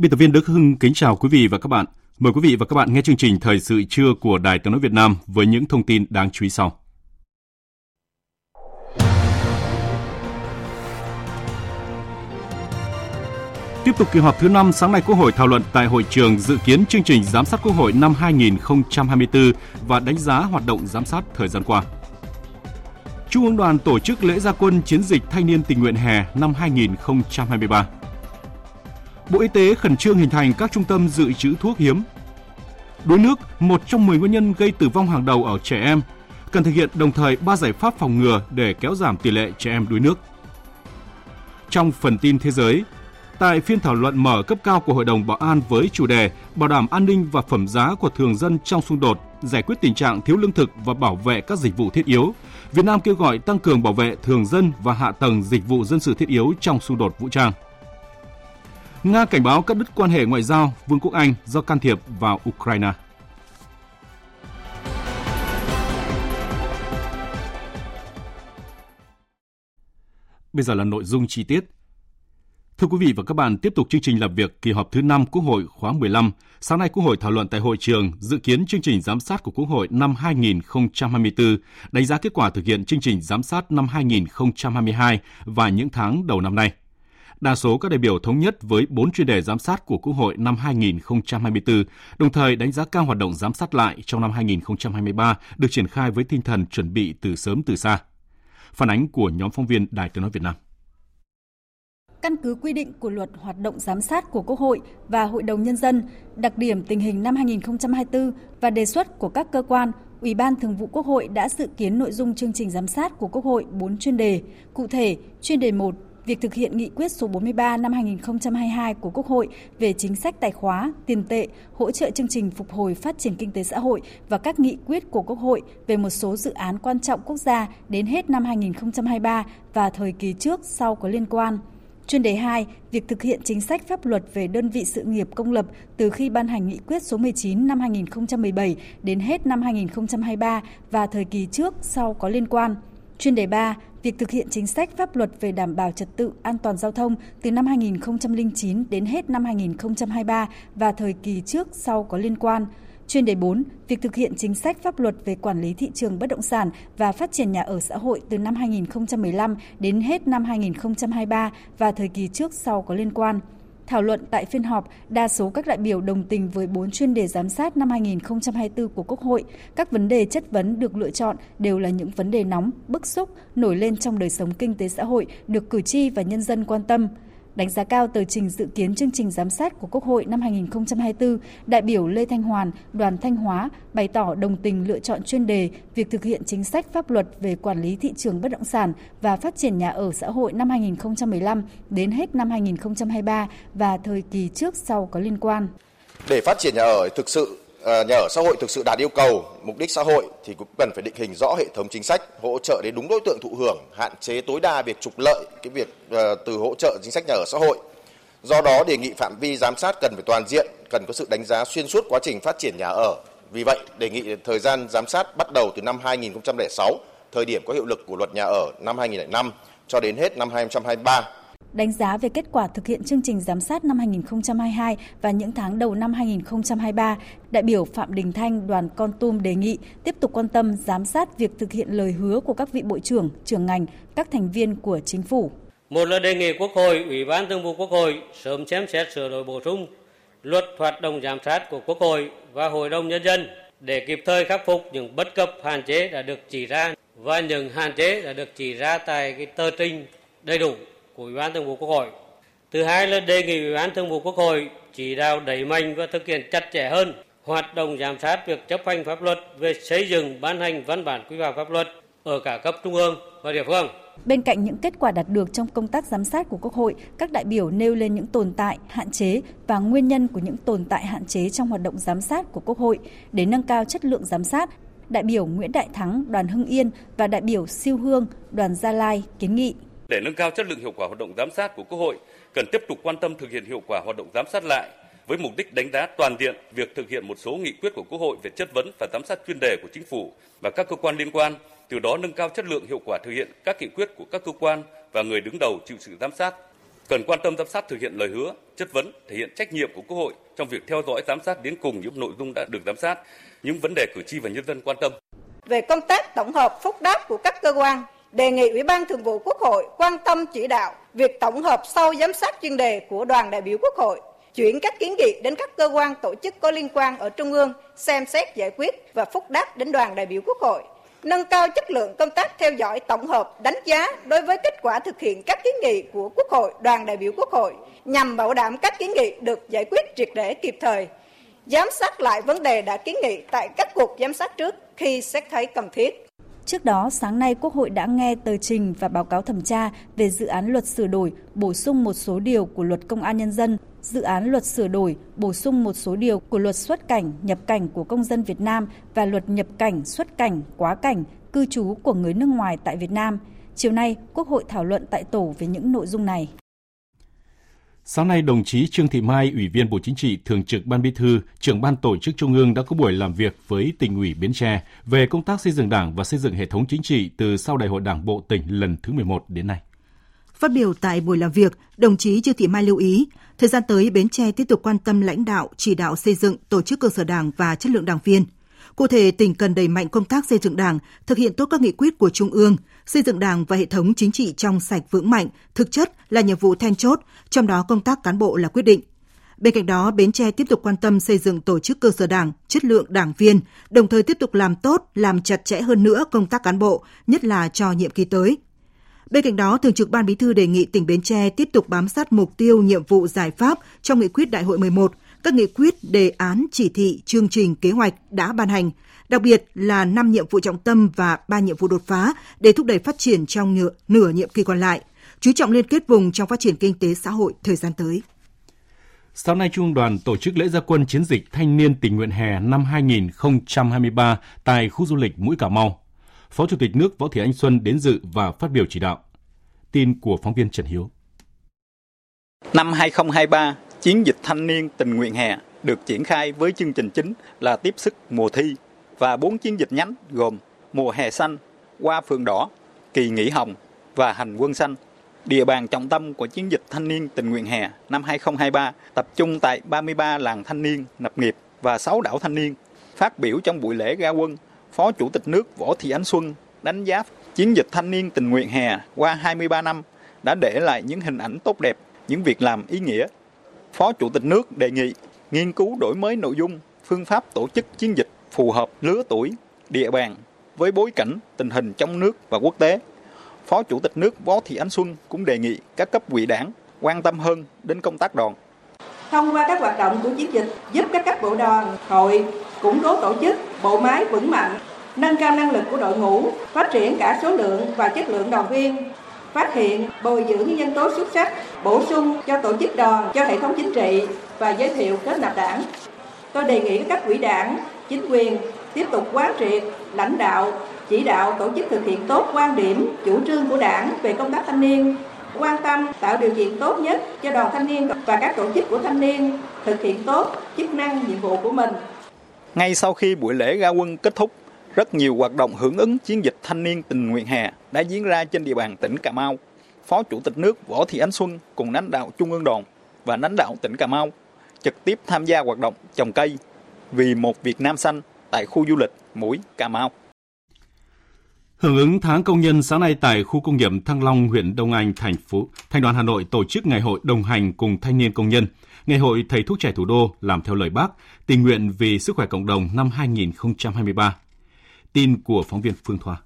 Biên tập viên Đức Hưng kính chào quý vị và các bạn. Mời quý vị và các bạn nghe chương trình Thời sự trưa của Đài Tiếng nói Việt Nam với những thông tin đáng chú ý sau. Tiếp tục kỳ họp thứ 5, sáng nay Quốc hội thảo luận tại hội trường dự kiến chương trình giám sát Quốc hội năm 2024 và đánh giá hoạt động giám sát thời gian qua. Trung ương đoàn tổ chức lễ gia quân chiến dịch thanh niên tình nguyện hè năm 2023. Bộ Y tế khẩn trương hình thành các trung tâm dự trữ thuốc hiếm. Đuối nước, một trong 10 nguyên nhân gây tử vong hàng đầu ở trẻ em, cần thực hiện đồng thời 3 giải pháp phòng ngừa để kéo giảm tỷ lệ trẻ em đuối nước. Trong phần tin thế giới, tại phiên thảo luận mở cấp cao của Hội đồng Bảo an với chủ đề Bảo đảm an ninh và phẩm giá của thường dân trong xung đột, giải quyết tình trạng thiếu lương thực và bảo vệ các dịch vụ thiết yếu, Việt Nam kêu gọi tăng cường bảo vệ thường dân và hạ tầng dịch vụ dân sự thiết yếu trong xung đột vũ trang. Nga cảnh báo cắt đứt quan hệ ngoại giao Vương quốc Anh do can thiệp vào Ukraine. Bây giờ là nội dung chi tiết. Thưa quý vị và các bạn, tiếp tục chương trình làm việc kỳ họp thứ 5 Quốc hội khóa 15. Sáng nay Quốc hội thảo luận tại hội trường dự kiến chương trình giám sát của Quốc hội năm 2024, đánh giá kết quả thực hiện chương trình giám sát năm 2022 và những tháng đầu năm nay. Đa số các đại biểu thống nhất với 4 chuyên đề giám sát của Quốc hội năm 2024, đồng thời đánh giá cao hoạt động giám sát lại trong năm 2023 được triển khai với tinh thần chuẩn bị từ sớm từ xa. Phản ánh của nhóm phóng viên Đài Tiếng nói Việt Nam. Căn cứ quy định của luật hoạt động giám sát của Quốc hội và Hội đồng Nhân dân, đặc điểm tình hình năm 2024 và đề xuất của các cơ quan, Ủy ban Thường vụ Quốc hội đã dự kiến nội dung chương trình giám sát của Quốc hội 4 chuyên đề. Cụ thể, chuyên đề 1 việc thực hiện nghị quyết số 43 năm 2022 của Quốc hội về chính sách tài khóa, tiền tệ, hỗ trợ chương trình phục hồi phát triển kinh tế xã hội và các nghị quyết của Quốc hội về một số dự án quan trọng quốc gia đến hết năm 2023 và thời kỳ trước sau có liên quan. Chuyên đề 2, việc thực hiện chính sách pháp luật về đơn vị sự nghiệp công lập từ khi ban hành nghị quyết số 19 năm 2017 đến hết năm 2023 và thời kỳ trước sau có liên quan. Chuyên đề 3, việc thực hiện chính sách pháp luật về đảm bảo trật tự an toàn giao thông từ năm 2009 đến hết năm 2023 và thời kỳ trước sau có liên quan. Chuyên đề 4, việc thực hiện chính sách pháp luật về quản lý thị trường bất động sản và phát triển nhà ở xã hội từ năm 2015 đến hết năm 2023 và thời kỳ trước sau có liên quan. Thảo luận tại phiên họp, đa số các đại biểu đồng tình với 4 chuyên đề giám sát năm 2024 của Quốc hội. Các vấn đề chất vấn được lựa chọn đều là những vấn đề nóng, bức xúc, nổi lên trong đời sống kinh tế xã hội, được cử tri và nhân dân quan tâm. Đánh giá cao tờ trình dự kiến chương trình giám sát của Quốc hội năm 2024, đại biểu Lê Thanh Hoàn, đoàn Thanh Hóa bày tỏ đồng tình lựa chọn chuyên đề việc thực hiện chính sách pháp luật về quản lý thị trường bất động sản và phát triển nhà ở xã hội năm 2015 đến hết năm 2023 và thời kỳ trước sau có liên quan. Để phát triển nhà ở thực sự Ờ, nhà ở xã hội thực sự đạt yêu cầu, mục đích xã hội thì cũng cần phải định hình rõ hệ thống chính sách, hỗ trợ đến đúng đối tượng thụ hưởng, hạn chế tối đa việc trục lợi, cái việc ờ, từ hỗ trợ chính sách nhà ở xã hội. Do đó, đề nghị phạm vi giám sát cần phải toàn diện, cần có sự đánh giá xuyên suốt quá trình phát triển nhà ở. Vì vậy, đề nghị thời gian giám sát bắt đầu từ năm 2006 thời điểm có hiệu lực của luật nhà ở năm 2005 cho đến hết năm 2023 đánh giá về kết quả thực hiện chương trình giám sát năm 2022 và những tháng đầu năm 2023, đại biểu Phạm Đình Thanh, đoàn Con Tum đề nghị tiếp tục quan tâm giám sát việc thực hiện lời hứa của các vị bộ trưởng, trưởng ngành, các thành viên của chính phủ. Một là đề nghị Quốc hội, Ủy ban Thường vụ Quốc hội sớm xem xét sửa đổi bổ sung luật hoạt động giám sát của Quốc hội và Hội đồng Nhân dân để kịp thời khắc phục những bất cập hạn chế đã được chỉ ra và những hạn chế đã được chỉ ra tại cái tờ trình đầy đủ của Ủy ban Thường vụ Quốc hội. Thứ hai là đề nghị Ủy ban Thường vụ Quốc hội chỉ đạo đẩy mạnh và thực hiện chặt chẽ hơn hoạt động giám sát việc chấp hành pháp luật về xây dựng ban hành văn bản quy phạm pháp luật ở cả cấp trung ương và địa phương. Bên cạnh những kết quả đạt được trong công tác giám sát của Quốc hội, các đại biểu nêu lên những tồn tại, hạn chế và nguyên nhân của những tồn tại hạn chế trong hoạt động giám sát của Quốc hội để nâng cao chất lượng giám sát. Đại biểu Nguyễn Đại Thắng, đoàn Hưng Yên và đại biểu Siêu Hương, đoàn Gia Lai kiến nghị. Để nâng cao chất lượng hiệu quả hoạt động giám sát của Quốc hội, cần tiếp tục quan tâm thực hiện hiệu quả hoạt động giám sát lại với mục đích đánh giá toàn diện việc thực hiện một số nghị quyết của Quốc hội về chất vấn và giám sát chuyên đề của chính phủ và các cơ quan liên quan, từ đó nâng cao chất lượng hiệu quả thực hiện các nghị quyết của các cơ quan và người đứng đầu chịu sự giám sát. Cần quan tâm giám sát thực hiện lời hứa, chất vấn, thể hiện trách nhiệm của Quốc hội trong việc theo dõi giám sát đến cùng những nội dung đã được giám sát, những vấn đề cử tri và nhân dân quan tâm. Về công tác tổng hợp phúc đáp của các cơ quan, đề nghị Ủy ban Thường vụ Quốc hội quan tâm chỉ đạo việc tổng hợp sau giám sát chuyên đề của đoàn đại biểu Quốc hội, chuyển các kiến nghị đến các cơ quan tổ chức có liên quan ở Trung ương xem xét giải quyết và phúc đáp đến đoàn đại biểu Quốc hội, nâng cao chất lượng công tác theo dõi tổng hợp đánh giá đối với kết quả thực hiện các kiến nghị của Quốc hội, đoàn đại biểu Quốc hội nhằm bảo đảm các kiến nghị được giải quyết triệt để kịp thời, giám sát lại vấn đề đã kiến nghị tại các cuộc giám sát trước khi xét thấy cần thiết. Trước đó, sáng nay Quốc hội đã nghe tờ trình và báo cáo thẩm tra về dự án luật sửa đổi, bổ sung một số điều của luật công an nhân dân, dự án luật sửa đổi, bổ sung một số điều của luật xuất cảnh, nhập cảnh của công dân Việt Nam và luật nhập cảnh, xuất cảnh, quá cảnh, cư trú của người nước ngoài tại Việt Nam. Chiều nay, Quốc hội thảo luận tại tổ về những nội dung này. Sáng nay, đồng chí Trương Thị Mai, Ủy viên Bộ Chính trị, Thường trực Ban Bí thư, trưởng Ban Tổ chức Trung ương đã có buổi làm việc với tỉnh ủy Bến Tre về công tác xây dựng Đảng và xây dựng hệ thống chính trị từ sau Đại hội Đảng bộ tỉnh lần thứ 11 đến nay. Phát biểu tại buổi làm việc, đồng chí Trương Thị Mai lưu ý, thời gian tới Bến Tre tiếp tục quan tâm lãnh đạo, chỉ đạo xây dựng tổ chức cơ sở Đảng và chất lượng đảng viên – Cụ thể, tỉnh cần đẩy mạnh công tác xây dựng Đảng, thực hiện tốt các nghị quyết của Trung ương, xây dựng Đảng và hệ thống chính trị trong sạch vững mạnh, thực chất là nhiệm vụ then chốt, trong đó công tác cán bộ là quyết định. Bên cạnh đó, Bến Tre tiếp tục quan tâm xây dựng tổ chức cơ sở đảng, chất lượng đảng viên, đồng thời tiếp tục làm tốt, làm chặt chẽ hơn nữa công tác cán bộ, nhất là cho nhiệm kỳ tới. Bên cạnh đó, Thường trực Ban Bí thư đề nghị tỉnh Bến Tre tiếp tục bám sát mục tiêu, nhiệm vụ, giải pháp trong nghị quyết Đại hội 11, các nghị quyết, đề án, chỉ thị, chương trình, kế hoạch đã ban hành, đặc biệt là 5 nhiệm vụ trọng tâm và 3 nhiệm vụ đột phá để thúc đẩy phát triển trong nửa, nửa nhiệm kỳ còn lại, chú trọng liên kết vùng trong phát triển kinh tế xã hội thời gian tới. Sáng nay, Trung đoàn tổ chức lễ gia quân chiến dịch Thanh niên tình nguyện hè năm 2023 tại khu du lịch Mũi Cà Mau. Phó Chủ tịch nước Võ Thị Anh Xuân đến dự và phát biểu chỉ đạo. Tin của phóng viên Trần Hiếu. Năm 2023, Chiến dịch thanh niên tình nguyện hè được triển khai với chương trình chính là tiếp sức mùa thi và bốn chiến dịch nhánh gồm mùa hè xanh, qua phượng đỏ, kỳ nghỉ hồng và hành quân xanh. Địa bàn trọng tâm của chiến dịch thanh niên tình nguyện hè năm 2023 tập trung tại 33 làng thanh niên lập nghiệp và 6 đảo thanh niên. Phát biểu trong buổi lễ ra quân, Phó Chủ tịch nước Võ Thị Ánh Xuân đánh giá chiến dịch thanh niên tình nguyện hè qua 23 năm đã để lại những hình ảnh tốt đẹp, những việc làm ý nghĩa Phó Chủ tịch nước đề nghị nghiên cứu đổi mới nội dung, phương pháp tổ chức chiến dịch phù hợp lứa tuổi, địa bàn với bối cảnh tình hình trong nước và quốc tế. Phó Chủ tịch nước Võ Thị Ánh Xuân cũng đề nghị các cấp ủy đảng quan tâm hơn đến công tác đoàn. Thông qua các hoạt động của chiến dịch giúp các cấp bộ đoàn, hội củng cố tổ chức, bộ máy vững mạnh, nâng cao năng lực của đội ngũ, phát triển cả số lượng và chất lượng đoàn viên, phát hiện, bồi dưỡng những nhân tố xuất sắc, bổ sung cho tổ chức đoàn, cho hệ thống chính trị và giới thiệu kết nạp đảng. Tôi đề nghị các quỹ đảng, chính quyền tiếp tục quán triệt, lãnh đạo, chỉ đạo tổ chức thực hiện tốt quan điểm, chủ trương của đảng về công tác thanh niên, quan tâm tạo điều kiện tốt nhất cho đoàn thanh niên và các tổ chức của thanh niên thực hiện tốt chức năng nhiệm vụ của mình. Ngay sau khi buổi lễ ra quân kết thúc, rất nhiều hoạt động hưởng ứng chiến dịch thanh niên tình nguyện hè đã diễn ra trên địa bàn tỉnh Cà Mau. Phó Chủ tịch nước Võ Thị Ánh Xuân cùng lãnh đạo Trung ương đoàn và lãnh đạo tỉnh Cà Mau trực tiếp tham gia hoạt động trồng cây vì một Việt Nam xanh tại khu du lịch Mũi Cà Mau. Hưởng ứng tháng công nhân sáng nay tại khu công nghiệp Thăng Long, huyện Đông Anh, thành phố Thành đoàn Hà Nội tổ chức ngày hội đồng hành cùng thanh niên công nhân, ngày hội thầy thuốc trẻ thủ đô làm theo lời Bác, tình nguyện vì sức khỏe cộng đồng năm 2023. Tin của phóng viên Phương Thoa.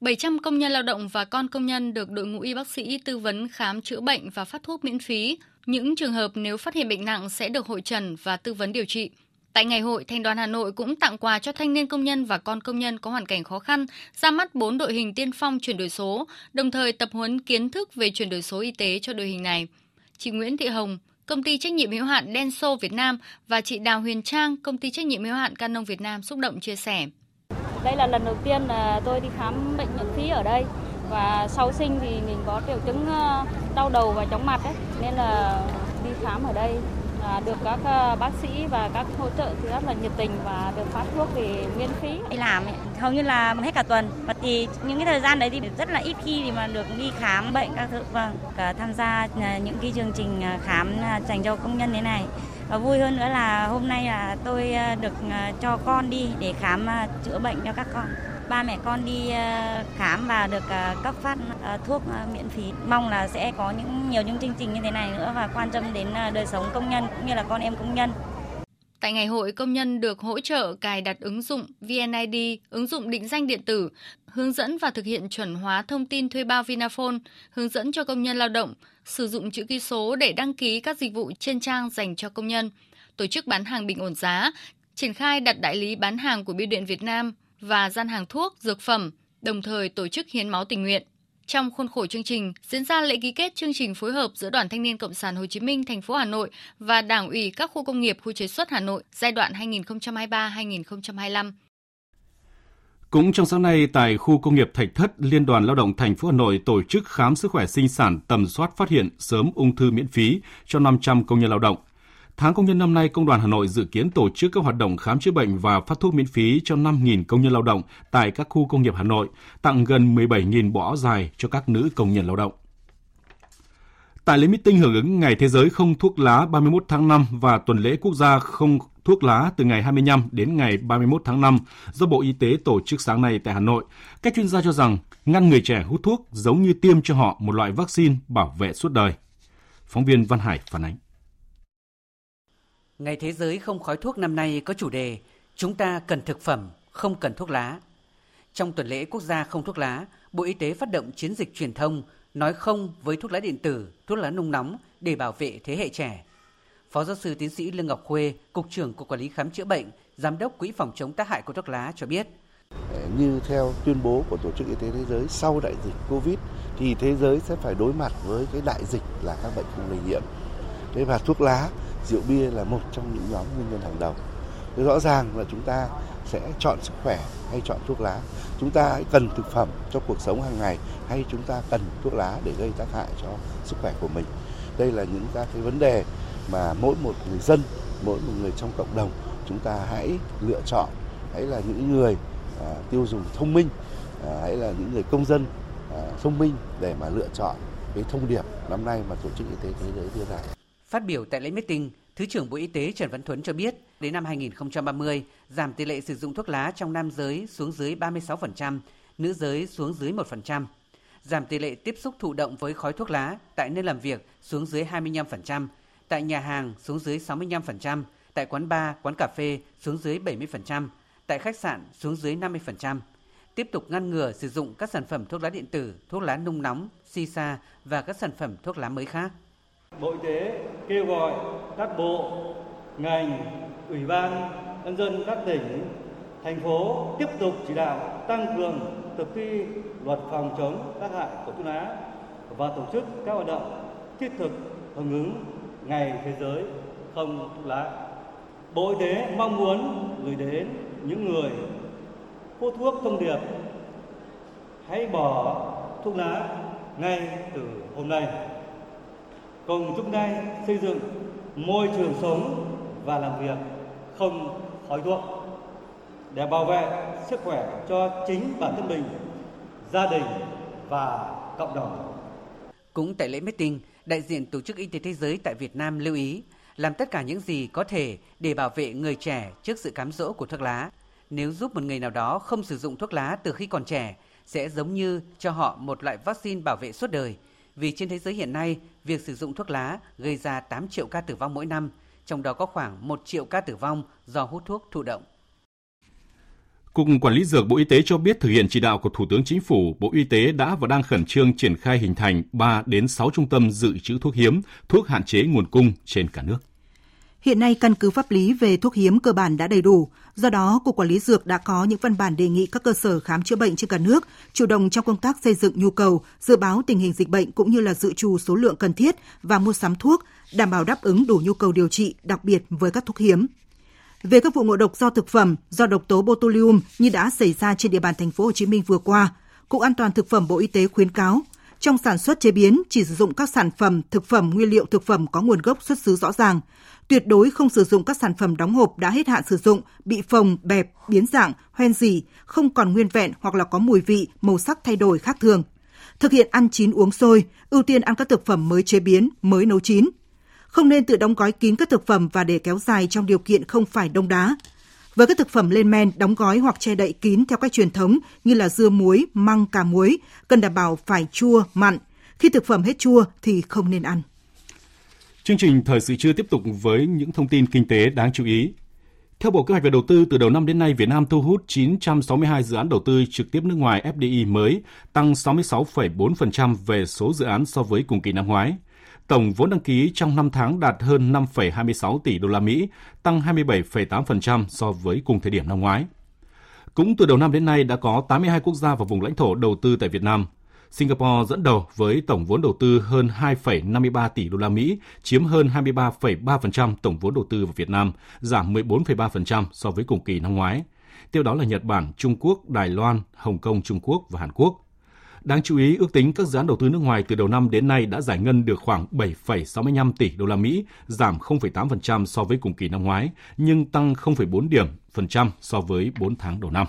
700 công nhân lao động và con công nhân được đội ngũ y bác sĩ tư vấn khám chữa bệnh và phát thuốc miễn phí. Những trường hợp nếu phát hiện bệnh nặng sẽ được hội trần và tư vấn điều trị. Tại ngày hội, Thành đoàn Hà Nội cũng tặng quà cho thanh niên công nhân và con công nhân có hoàn cảnh khó khăn, ra mắt 4 đội hình tiên phong chuyển đổi số, đồng thời tập huấn kiến thức về chuyển đổi số y tế cho đội hình này. Chị Nguyễn Thị Hồng, công ty trách nhiệm hữu hạn Denso Việt Nam và chị Đào Huyền Trang, công ty trách nhiệm hữu hạn Canon Việt Nam xúc động chia sẻ. Đây là lần đầu tiên là tôi đi khám bệnh miễn phí ở đây. Và sau sinh thì mình có triệu chứng à, đau đầu và chóng mặt ấy, nên là đi khám ở đây. Là được các à, bác sĩ và các hỗ trợ thì rất là nhiệt tình và được phát thuốc thì miễn phí. Đi làm ấy, hầu như là hết cả tuần. Và thì những cái thời gian đấy thì rất là ít khi thì mà được đi khám bệnh các thứ. Vâng cả tham gia à, những cái chương trình khám dành cho công nhân thế này và vui hơn nữa là hôm nay là tôi ờ, được ờ, cho con đi để khám ờ, chữa bệnh cho các con ba mẹ con đi khám và được cấp phát thuốc miễn phí. Mong là sẽ có những, nhiều những chương trình như thế này nữa và quan tâm đến đời sống công nhân cũng như là con em công nhân. Tại ngày hội, công nhân được hỗ trợ cài đặt ứng dụng VNID, ứng dụng định danh điện tử, hướng dẫn và thực hiện chuẩn hóa thông tin thuê bao Vinaphone, hướng dẫn cho công nhân lao động sử dụng chữ ký số để đăng ký các dịch vụ trên trang dành cho công nhân, tổ chức bán hàng bình ổn giá, triển khai đặt đại lý bán hàng của Biêu điện Việt Nam và gian hàng thuốc, dược phẩm, đồng thời tổ chức hiến máu tình nguyện. Trong khuôn khổ chương trình, diễn ra lễ ký kết chương trình phối hợp giữa Đoàn Thanh niên Cộng sản Hồ Chí Minh thành phố Hà Nội và Đảng ủy các khu công nghiệp khu chế xuất Hà Nội giai đoạn 2023-2025. Cũng trong sáng nay tại khu công nghiệp Thạch Thất, Liên đoàn Lao động thành phố Hà Nội tổ chức khám sức khỏe sinh sản tầm soát phát hiện sớm ung thư miễn phí cho 500 công nhân lao động. Tháng công nhân năm nay, Công đoàn Hà Nội dự kiến tổ chức các hoạt động khám chữa bệnh và phát thuốc miễn phí cho 5.000 công nhân lao động tại các khu công nghiệp Hà Nội, tặng gần 17.000 bộ áo dài cho các nữ công nhân lao động. Tại lễ meeting hưởng ứng Ngày Thế giới không thuốc lá 31 tháng 5 và tuần lễ quốc gia không thuốc lá từ ngày 25 đến ngày 31 tháng 5 do Bộ Y tế tổ chức sáng nay tại Hà Nội, các chuyên gia cho rằng ngăn người trẻ hút thuốc giống như tiêm cho họ một loại vaccine bảo vệ suốt đời. Phóng viên Văn Hải phản ánh. Ngày Thế giới không khói thuốc năm nay có chủ đề Chúng ta cần thực phẩm, không cần thuốc lá. Trong tuần lễ quốc gia không thuốc lá, Bộ Y tế phát động chiến dịch truyền thông nói không với thuốc lá điện tử, thuốc lá nung nóng để bảo vệ thế hệ trẻ. Phó giáo sư tiến sĩ Lương Ngọc Khuê, Cục trưởng Cục Quản lý Khám chữa bệnh, Giám đốc Quỹ phòng chống tác hại của thuốc lá cho biết. Ờ, như theo tuyên bố của Tổ chức Y tế Thế giới, sau đại dịch Covid thì thế giới sẽ phải đối mặt với cái đại dịch là các bệnh không lây nhiễm. Thế và thuốc lá rượu bia là một trong những nhóm nguyên nhân hàng đầu. Thế rõ ràng là chúng ta sẽ chọn sức khỏe hay chọn thuốc lá. Chúng ta cần thực phẩm cho cuộc sống hàng ngày hay chúng ta cần thuốc lá để gây tác hại cho sức khỏe của mình. Đây là những các cái vấn đề mà mỗi một người dân, mỗi một người trong cộng đồng chúng ta hãy lựa chọn, hãy là những người à, tiêu dùng thông minh, à, hãy là những người công dân à, thông minh để mà lựa chọn cái thông điệp năm nay mà tổ chức y tế thế giới đưa ra. Phát biểu tại lễ meeting, Thứ trưởng Bộ Y tế Trần Văn Thuấn cho biết, đến năm 2030, giảm tỷ lệ sử dụng thuốc lá trong nam giới xuống dưới 36%, nữ giới xuống dưới 1%. Giảm tỷ lệ tiếp xúc thụ động với khói thuốc lá tại nơi làm việc xuống dưới 25%, tại nhà hàng xuống dưới 65%, tại quán bar, quán cà phê xuống dưới 70%, tại khách sạn xuống dưới 50%. Tiếp tục ngăn ngừa sử dụng các sản phẩm thuốc lá điện tử, thuốc lá nung nóng, sisa và các sản phẩm thuốc lá mới khác. Bộ Y tế kêu gọi các bộ, ngành, ủy ban, nhân dân các tỉnh, thành phố tiếp tục chỉ đạo tăng cường thực thi luật phòng chống tác hại của thuốc lá và tổ chức các hoạt động thiết thực hưởng ứng Ngày Thế giới không thuốc lá. Bộ Y tế mong muốn gửi đến những người hút thuốc thông điệp hãy bỏ thuốc lá ngay từ hôm nay cùng chung tay xây dựng môi trường sống và làm việc không khói thuốc để bảo vệ sức khỏe cho chính bản thân mình, gia đình và cộng đồng. Cũng tại lễ meeting, đại diện Tổ chức Y tế Thế giới tại Việt Nam lưu ý làm tất cả những gì có thể để bảo vệ người trẻ trước sự cám dỗ của thuốc lá. Nếu giúp một người nào đó không sử dụng thuốc lá từ khi còn trẻ, sẽ giống như cho họ một loại vaccine bảo vệ suốt đời – vì trên thế giới hiện nay, việc sử dụng thuốc lá gây ra 8 triệu ca tử vong mỗi năm, trong đó có khoảng 1 triệu ca tử vong do hút thuốc thụ động. Cục Quản lý Dược Bộ Y tế cho biết thực hiện chỉ đạo của Thủ tướng Chính phủ, Bộ Y tế đã và đang khẩn trương triển khai hình thành 3 đến 6 trung tâm dự trữ thuốc hiếm, thuốc hạn chế nguồn cung trên cả nước. Hiện nay căn cứ pháp lý về thuốc hiếm cơ bản đã đầy đủ, do đó Cục Quản lý Dược đã có những văn bản đề nghị các cơ sở khám chữa bệnh trên cả nước chủ động trong công tác xây dựng nhu cầu, dự báo tình hình dịch bệnh cũng như là dự trù số lượng cần thiết và mua sắm thuốc, đảm bảo đáp ứng đủ nhu cầu điều trị, đặc biệt với các thuốc hiếm. Về các vụ ngộ độc do thực phẩm, do độc tố botulium như đã xảy ra trên địa bàn thành phố Hồ Chí Minh vừa qua, Cục An toàn thực phẩm Bộ Y tế khuyến cáo trong sản xuất chế biến chỉ sử dụng các sản phẩm, thực phẩm, nguyên liệu thực phẩm có nguồn gốc xuất xứ rõ ràng, tuyệt đối không sử dụng các sản phẩm đóng hộp đã hết hạn sử dụng, bị phồng, bẹp, biến dạng, hoen dỉ, không còn nguyên vẹn hoặc là có mùi vị, màu sắc thay đổi khác thường. Thực hiện ăn chín uống sôi, ưu tiên ăn các thực phẩm mới chế biến, mới nấu chín. Không nên tự đóng gói kín các thực phẩm và để kéo dài trong điều kiện không phải đông đá. Với các thực phẩm lên men, đóng gói hoặc che đậy kín theo cách truyền thống như là dưa muối, măng, cà muối, cần đảm bảo phải chua, mặn. Khi thực phẩm hết chua thì không nên ăn. Chương trình thời sự trưa tiếp tục với những thông tin kinh tế đáng chú ý. Theo Bộ Kế hoạch và Đầu tư, từ đầu năm đến nay, Việt Nam thu hút 962 dự án đầu tư trực tiếp nước ngoài FDI mới, tăng 66,4% về số dự án so với cùng kỳ năm ngoái. Tổng vốn đăng ký trong 5 tháng đạt hơn 5,26 tỷ đô la Mỹ, tăng 27,8% so với cùng thời điểm năm ngoái. Cũng từ đầu năm đến nay đã có 82 quốc gia và vùng lãnh thổ đầu tư tại Việt Nam. Singapore dẫn đầu với tổng vốn đầu tư hơn 2,53 tỷ đô la Mỹ, chiếm hơn 23,3% tổng vốn đầu tư vào Việt Nam, giảm 14,3% so với cùng kỳ năm ngoái. Tiếp đó là Nhật Bản, Trung Quốc, Đài Loan, Hồng Kông, Trung Quốc và Hàn Quốc. Đáng chú ý, ước tính các dự án đầu tư nước ngoài từ đầu năm đến nay đã giải ngân được khoảng 7,65 tỷ đô la Mỹ, giảm 0,8% so với cùng kỳ năm ngoái, nhưng tăng 0,4 điểm phần trăm so với 4 tháng đầu năm.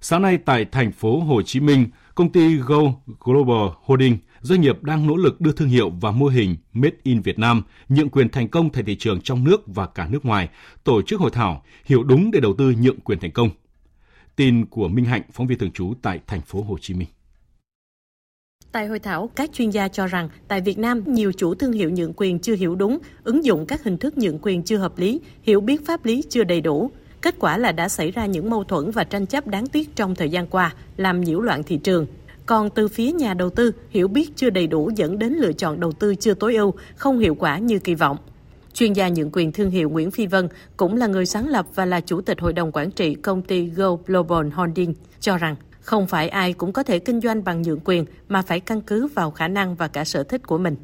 Sáng nay tại thành phố Hồ Chí Minh, công ty Go Global Holding, doanh nghiệp đang nỗ lực đưa thương hiệu và mô hình Made in Việt Nam nhượng quyền thành công tại thị trường trong nước và cả nước ngoài, tổ chức hội thảo hiểu đúng để đầu tư nhượng quyền thành công. Tin của Minh Hạnh, phóng viên thường trú tại thành phố Hồ Chí Minh. Tại hội thảo, các chuyên gia cho rằng tại Việt Nam, nhiều chủ thương hiệu nhượng quyền chưa hiểu đúng, ứng dụng các hình thức nhượng quyền chưa hợp lý, hiểu biết pháp lý chưa đầy đủ. Kết quả là đã xảy ra những mâu thuẫn và tranh chấp đáng tiếc trong thời gian qua, làm nhiễu loạn thị trường. Còn từ phía nhà đầu tư, hiểu biết chưa đầy đủ dẫn đến lựa chọn đầu tư chưa tối ưu, không hiệu quả như kỳ vọng. Chuyên gia nhượng quyền thương hiệu Nguyễn Phi Vân cũng là người sáng lập và là chủ tịch hội đồng quản trị công ty Go Global Holding cho rằng không phải ai cũng có thể kinh doanh bằng nhượng quyền mà phải căn cứ vào khả năng và cả sở thích của mình.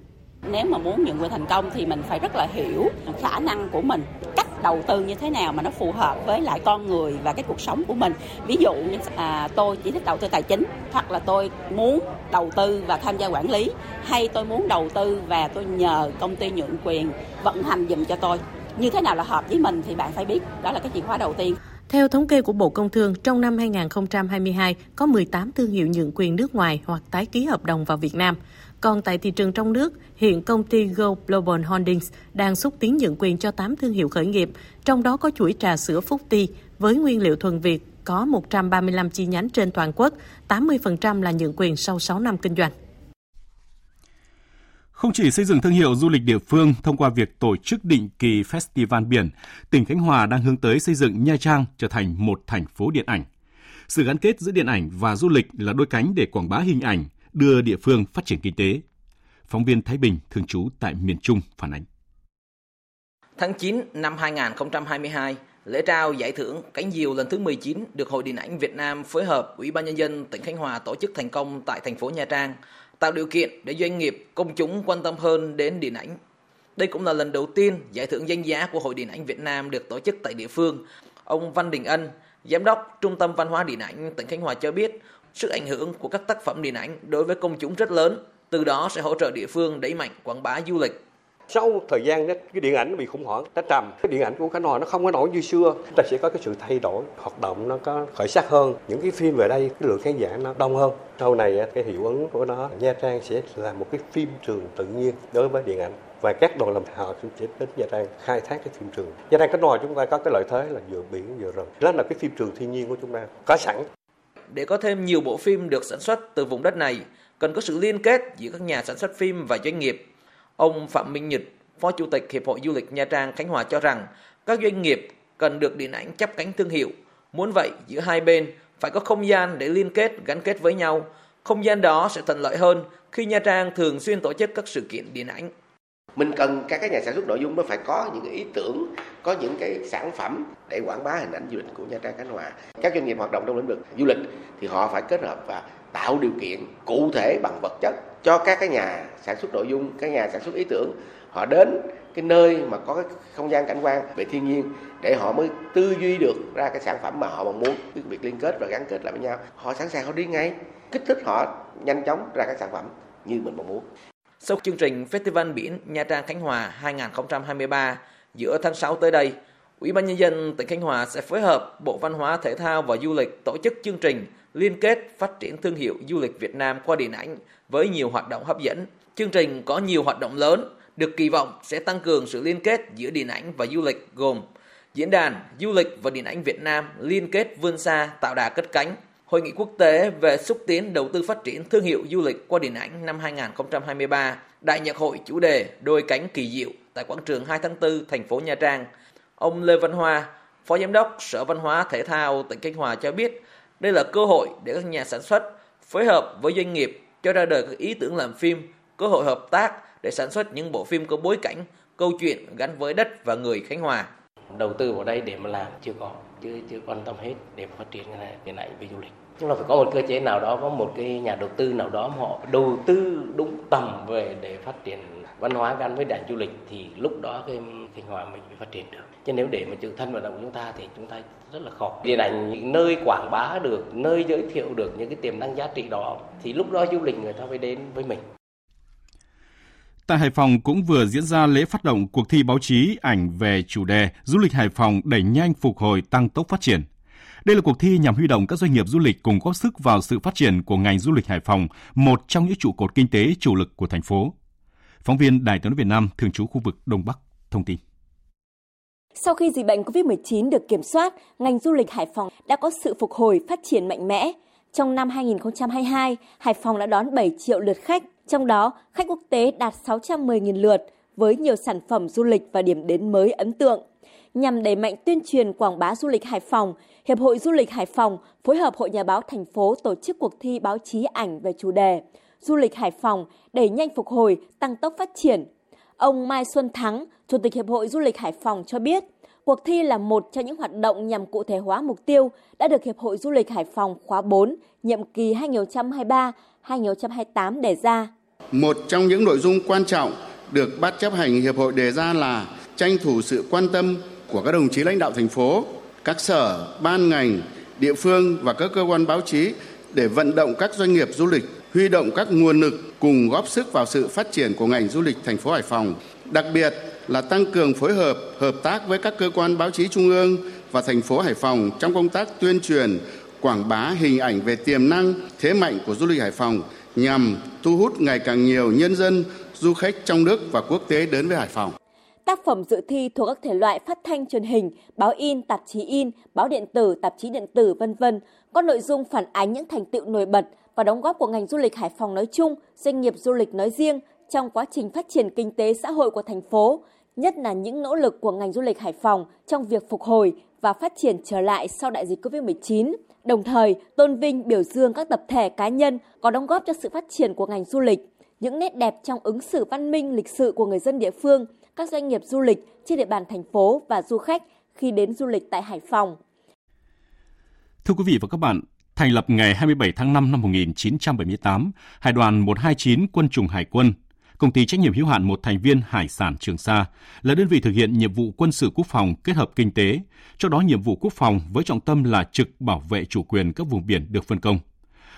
Nếu mà muốn nhượng quyền thành công thì mình phải rất là hiểu khả năng của mình, cách đầu tư như thế nào mà nó phù hợp với lại con người và cái cuộc sống của mình. Ví dụ như à, tôi chỉ thích đầu tư tài chính hoặc là tôi muốn đầu tư và tham gia quản lý hay tôi muốn đầu tư và tôi nhờ công ty nhượng quyền vận hành dùm cho tôi. Như thế nào là hợp với mình thì bạn phải biết, đó là cái chìa khóa đầu tiên. Theo thống kê của Bộ Công Thương, trong năm 2022 có 18 thương hiệu nhượng quyền nước ngoài hoặc tái ký hợp đồng vào Việt Nam. Còn tại thị trường trong nước, hiện công ty Go Global Holdings đang xúc tiến nhượng quyền cho 8 thương hiệu khởi nghiệp, trong đó có chuỗi trà sữa Phúc Ti với nguyên liệu thuần Việt có 135 chi nhánh trên toàn quốc, 80% là nhượng quyền sau 6 năm kinh doanh. Không chỉ xây dựng thương hiệu du lịch địa phương thông qua việc tổ chức định kỳ Festival Biển, tỉnh Khánh Hòa đang hướng tới xây dựng Nha Trang trở thành một thành phố điện ảnh. Sự gắn kết giữa điện ảnh và du lịch là đôi cánh để quảng bá hình ảnh, đưa địa phương phát triển kinh tế. Phóng viên Thái Bình thường trú tại miền Trung phản ánh. Tháng 9 năm 2022, lễ trao giải thưởng Cánh Diều lần thứ 19 được Hội Điện ảnh Việt Nam phối hợp Ủy ban Nhân dân tỉnh Khánh Hòa tổ chức thành công tại thành phố Nha Trang, tạo điều kiện để doanh nghiệp, công chúng quan tâm hơn đến điện ảnh. Đây cũng là lần đầu tiên giải thưởng danh giá của Hội Điện ảnh Việt Nam được tổ chức tại địa phương. Ông Văn Đình Ân, Giám đốc Trung tâm Văn hóa Điện ảnh tỉnh Khánh Hòa cho biết, sức ảnh hưởng của các tác phẩm điện ảnh đối với công chúng rất lớn, từ đó sẽ hỗ trợ địa phương đẩy mạnh quảng bá du lịch. Sau thời gian đó, cái điện ảnh nó bị khủng hoảng, nó trầm. Cái điện ảnh của Khánh Hòa nó không có nổi như xưa. Chúng ta sẽ có cái sự thay đổi, hoạt động nó có khởi sắc hơn. Những cái phim về đây, cái lượng khán giả nó đông hơn. Sau này cái hiệu ứng của nó, Nha Trang sẽ là một cái phim trường tự nhiên đối với điện ảnh và các đoàn làm họ sẽ đến Nha Trang khai thác cái phim trường. Nha Trang Khánh Hòa chúng ta có cái lợi thế là vừa biển vừa rừng. Đó là cái phim trường thiên nhiên của chúng ta có sẵn. Để có thêm nhiều bộ phim được sản xuất từ vùng đất này, cần có sự liên kết giữa các nhà sản xuất phim và doanh nghiệp. Ông Phạm Minh Nhật, Phó Chủ tịch Hiệp hội Du lịch Nha Trang Khánh Hòa cho rằng các doanh nghiệp cần được điện ảnh chấp cánh thương hiệu, Muốn vậy, giữa hai bên phải có không gian để liên kết, gắn kết với nhau. Không gian đó sẽ thuận lợi hơn khi Nha Trang thường xuyên tổ chức các sự kiện điện ảnh. Mình cần các cái nhà sản xuất nội dung nó phải có những cái ý tưởng, có những cái sản phẩm để quảng bá hình ảnh du lịch của Nha Trang Khánh Hòa. Các doanh nghiệp hoạt động trong lĩnh vực du lịch thì họ phải kết hợp và tạo điều kiện cụ thể bằng vật chất cho các cái nhà sản xuất nội dung, các nhà sản xuất ý tưởng. Họ đến cái nơi mà có cái không gian cảnh quan về thiên nhiên để họ mới tư duy được ra cái sản phẩm mà họ mong muốn. Cái việc liên kết và gắn kết lại với nhau họ sẵn sàng họ đi ngay kích thích họ nhanh chóng ra các sản phẩm như mình mong muốn sau chương trình Festival Biển Nha Trang Khánh Hòa 2023 giữa tháng 6 tới đây, Ủy ban Nhân dân tỉnh Khánh Hòa sẽ phối hợp Bộ Văn hóa Thể thao và Du lịch tổ chức chương trình liên kết phát triển thương hiệu du lịch Việt Nam qua điện ảnh với nhiều hoạt động hấp dẫn. Chương trình có nhiều hoạt động lớn, được kỳ vọng sẽ tăng cường sự liên kết giữa điện ảnh và du lịch gồm Diễn đàn Du lịch và Điện ảnh Việt Nam liên kết vươn xa tạo đà cất cánh, Hội nghị quốc tế về xúc tiến đầu tư phát triển thương hiệu du lịch qua điện ảnh năm 2023, Đại nhạc hội chủ đề Đôi cánh kỳ diệu tại quảng trường 2 tháng 4 thành phố Nha Trang. Ông Lê Văn Hoa, Phó Giám đốc Sở Văn hóa Thể thao tỉnh Khánh Hòa cho biết, đây là cơ hội để các nhà sản xuất phối hợp với doanh nghiệp cho ra đời các ý tưởng làm phim, cơ hội hợp tác để sản xuất những bộ phim có bối cảnh, câu chuyện gắn với đất và người Khánh Hòa. Đầu tư vào đây để mà làm chưa có, chưa chưa quan tâm hết để phát triển cái này, cái này về du lịch. Chúng ta phải có một cơ chế nào đó, có một cái nhà đầu tư nào đó họ đầu tư đúng tầm về để phát triển văn hóa gắn với đại du lịch thì lúc đó cái thanh hóa mình mới phát triển được. Chứ nếu để mà chữ thân vận động của chúng ta thì chúng ta rất là khó. Điện ảnh những nơi quảng bá được, nơi giới thiệu được những cái tiềm năng giá trị đó thì lúc đó du lịch người ta mới đến với mình. Tại Hải Phòng cũng vừa diễn ra lễ phát động cuộc thi báo chí ảnh về chủ đề Du lịch Hải Phòng đẩy nhanh phục hồi tăng tốc phát triển. Đây là cuộc thi nhằm huy động các doanh nghiệp du lịch cùng góp sức vào sự phát triển của ngành du lịch Hải Phòng, một trong những trụ cột kinh tế chủ lực của thành phố. Phóng viên Đài tiếng nói Việt Nam thường trú khu vực Đông Bắc thông tin. Sau khi dịch bệnh COVID-19 được kiểm soát, ngành du lịch Hải Phòng đã có sự phục hồi phát triển mạnh mẽ. Trong năm 2022, Hải Phòng đã đón 7 triệu lượt khách, trong đó khách quốc tế đạt 610.000 lượt với nhiều sản phẩm du lịch và điểm đến mới ấn tượng. Nhằm đẩy mạnh tuyên truyền quảng bá du lịch Hải Phòng, Hiệp hội Du lịch Hải Phòng phối hợp Hội Nhà báo thành phố tổ chức cuộc thi báo chí ảnh về chủ đề Du lịch Hải Phòng đẩy nhanh phục hồi, tăng tốc phát triển. Ông Mai Xuân Thắng, Chủ tịch Hiệp hội Du lịch Hải Phòng cho biết, cuộc thi là một trong những hoạt động nhằm cụ thể hóa mục tiêu đã được Hiệp hội Du lịch Hải Phòng khóa 4, nhiệm kỳ 2023-2028 đề ra. Một trong những nội dung quan trọng được Ban chấp hành Hiệp hội đề ra là tranh thủ sự quan tâm của các đồng chí lãnh đạo thành phố, các sở, ban ngành, địa phương và các cơ quan báo chí để vận động các doanh nghiệp du lịch huy động các nguồn lực cùng góp sức vào sự phát triển của ngành du lịch thành phố Hải Phòng, đặc biệt là tăng cường phối hợp, hợp tác với các cơ quan báo chí trung ương và thành phố Hải Phòng trong công tác tuyên truyền, quảng bá hình ảnh về tiềm năng, thế mạnh của du lịch Hải Phòng nhằm thu hút ngày càng nhiều nhân dân, du khách trong nước và quốc tế đến với Hải Phòng. Tác phẩm dự thi thuộc các thể loại phát thanh truyền hình, báo in, tạp chí in, báo điện tử, tạp chí điện tử vân vân, có nội dung phản ánh những thành tựu nổi bật và đóng góp của ngành du lịch Hải Phòng nói chung, doanh nghiệp du lịch nói riêng trong quá trình phát triển kinh tế xã hội của thành phố, nhất là những nỗ lực của ngành du lịch Hải Phòng trong việc phục hồi và phát triển trở lại sau đại dịch COVID-19, đồng thời tôn vinh biểu dương các tập thể cá nhân có đóng góp cho sự phát triển của ngành du lịch, những nét đẹp trong ứng xử văn minh lịch sự của người dân địa phương, các doanh nghiệp du lịch trên địa bàn thành phố và du khách khi đến du lịch tại Hải Phòng. Thưa quý vị và các bạn, thành lập ngày 27 tháng 5 năm 1978, Hải đoàn 129 Quân chủng Hải quân, công ty trách nhiệm hữu hạn một thành viên Hải sản Trường Sa là đơn vị thực hiện nhiệm vụ quân sự quốc phòng kết hợp kinh tế, cho đó nhiệm vụ quốc phòng với trọng tâm là trực bảo vệ chủ quyền các vùng biển được phân công.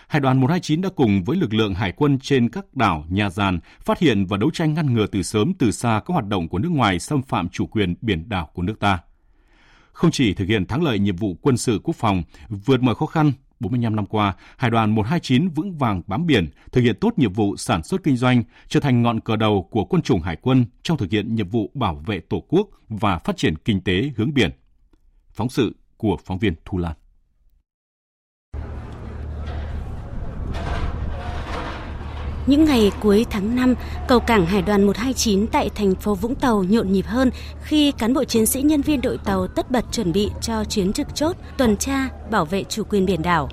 Hải đoàn 129 đã cùng với lực lượng hải quân trên các đảo, nhà giàn phát hiện và đấu tranh ngăn ngừa từ sớm từ xa các hoạt động của nước ngoài xâm phạm chủ quyền biển đảo của nước ta. Không chỉ thực hiện thắng lợi nhiệm vụ quân sự quốc phòng, vượt mọi khó khăn, 45 năm qua, Hải đoàn 129 vững vàng bám biển, thực hiện tốt nhiệm vụ sản xuất kinh doanh, trở thành ngọn cờ đầu của quân chủng hải quân trong thực hiện nhiệm vụ bảo vệ Tổ quốc và phát triển kinh tế hướng biển. Phóng sự của phóng viên Thu Lan. Những ngày cuối tháng 5, cầu cảng Hải đoàn 129 tại thành phố Vũng Tàu nhộn nhịp hơn khi cán bộ chiến sĩ nhân viên đội tàu tất bật chuẩn bị cho chuyến trực chốt, tuần tra, bảo vệ chủ quyền biển đảo.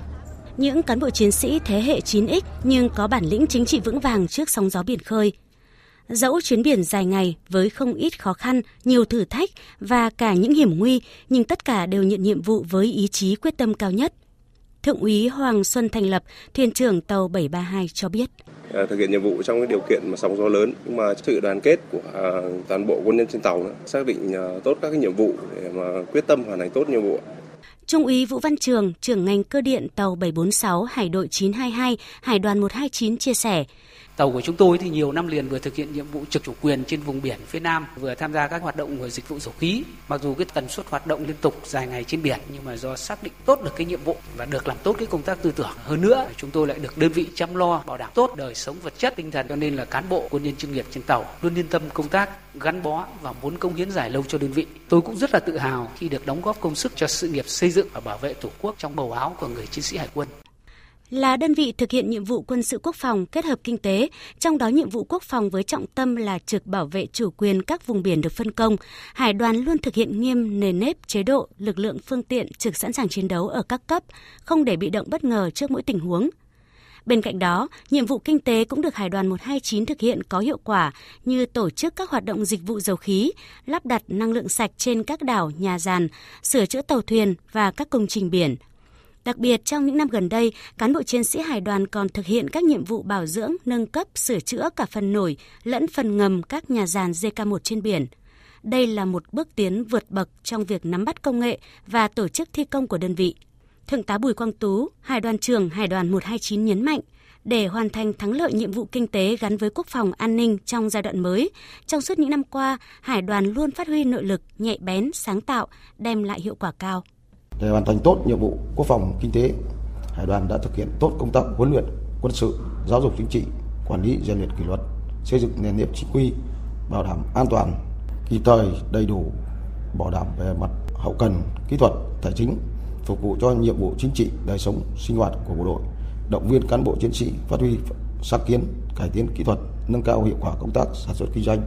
Những cán bộ chiến sĩ thế hệ 9X nhưng có bản lĩnh chính trị vững vàng trước sóng gió biển khơi. Dẫu chuyến biển dài ngày với không ít khó khăn, nhiều thử thách và cả những hiểm nguy, nhưng tất cả đều nhận nhiệm vụ với ý chí quyết tâm cao nhất. Thượng úy Hoàng Xuân Thành Lập, thuyền trưởng tàu 732 cho biết. Ờ, thực hiện nhiệm vụ trong cái điều kiện mà sóng gió lớn nhưng mà sự đoàn kết của à, toàn bộ quân nhân trên tàu xác định ờ, tốt các cái nhiệm vụ để mà quyết tâm hoàn thành tốt nhiệm vụ. Trung úy Vũ Văn Trường, trưởng ngành cơ điện tàu 746 Hải đội 922, Hải đoàn 129 chia sẻ, Tàu của chúng tôi thì nhiều năm liền vừa thực hiện nhiệm vụ trực chủ quyền trên vùng biển phía Nam, vừa tham gia các hoạt động của dịch vụ dầu khí. Mặc dù cái tần suất hoạt động liên tục dài ngày trên biển nhưng mà do xác định tốt được cái nhiệm vụ và được làm tốt cái công tác tư tưởng hơn nữa, chúng tôi lại được đơn vị chăm lo bảo đảm tốt đời sống vật chất tinh thần cho nên là cán bộ quân nhân chuyên nghiệp trên tàu luôn yên tâm công tác gắn bó và muốn công hiến dài lâu cho đơn vị. Tôi cũng rất là tự hào khi được đóng góp công sức cho sự nghiệp xây dựng và bảo vệ Tổ quốc trong bầu áo của người chiến sĩ hải quân là đơn vị thực hiện nhiệm vụ quân sự quốc phòng kết hợp kinh tế, trong đó nhiệm vụ quốc phòng với trọng tâm là trực bảo vệ chủ quyền các vùng biển được phân công. Hải đoàn luôn thực hiện nghiêm nền nếp chế độ, lực lượng phương tiện trực sẵn sàng chiến đấu ở các cấp, không để bị động bất ngờ trước mỗi tình huống. Bên cạnh đó, nhiệm vụ kinh tế cũng được Hải đoàn 129 thực hiện có hiệu quả như tổ chức các hoạt động dịch vụ dầu khí, lắp đặt năng lượng sạch trên các đảo, nhà giàn, sửa chữa tàu thuyền và các công trình biển, Đặc biệt trong những năm gần đây, cán bộ chiến sĩ hải đoàn còn thực hiện các nhiệm vụ bảo dưỡng, nâng cấp, sửa chữa cả phần nổi lẫn phần ngầm các nhà giàn JK1 trên biển. Đây là một bước tiến vượt bậc trong việc nắm bắt công nghệ và tổ chức thi công của đơn vị. Thượng tá Bùi Quang Tú, Hải đoàn trưởng Hải đoàn 129 nhấn mạnh, để hoàn thành thắng lợi nhiệm vụ kinh tế gắn với quốc phòng an ninh trong giai đoạn mới. Trong suốt những năm qua, Hải đoàn luôn phát huy nội lực, nhạy bén, sáng tạo, đem lại hiệu quả cao. Để hoàn thành tốt nhiệm vụ quốc phòng kinh tế, Hải đoàn đã thực hiện tốt công tác huấn luyện quân sự, giáo dục chính trị, quản lý rèn luyện kỷ luật, xây dựng nền nếp chính quy, bảo đảm an toàn, kịp thời, đầy đủ, bảo đảm về mặt hậu cần, kỹ thuật, tài chính, phục vụ cho nhiệm vụ chính trị, đời sống, sinh hoạt của bộ đội, động viên cán bộ chiến sĩ phát huy sáng kiến, cải tiến kỹ thuật, nâng cao hiệu quả công tác sản xuất kinh doanh,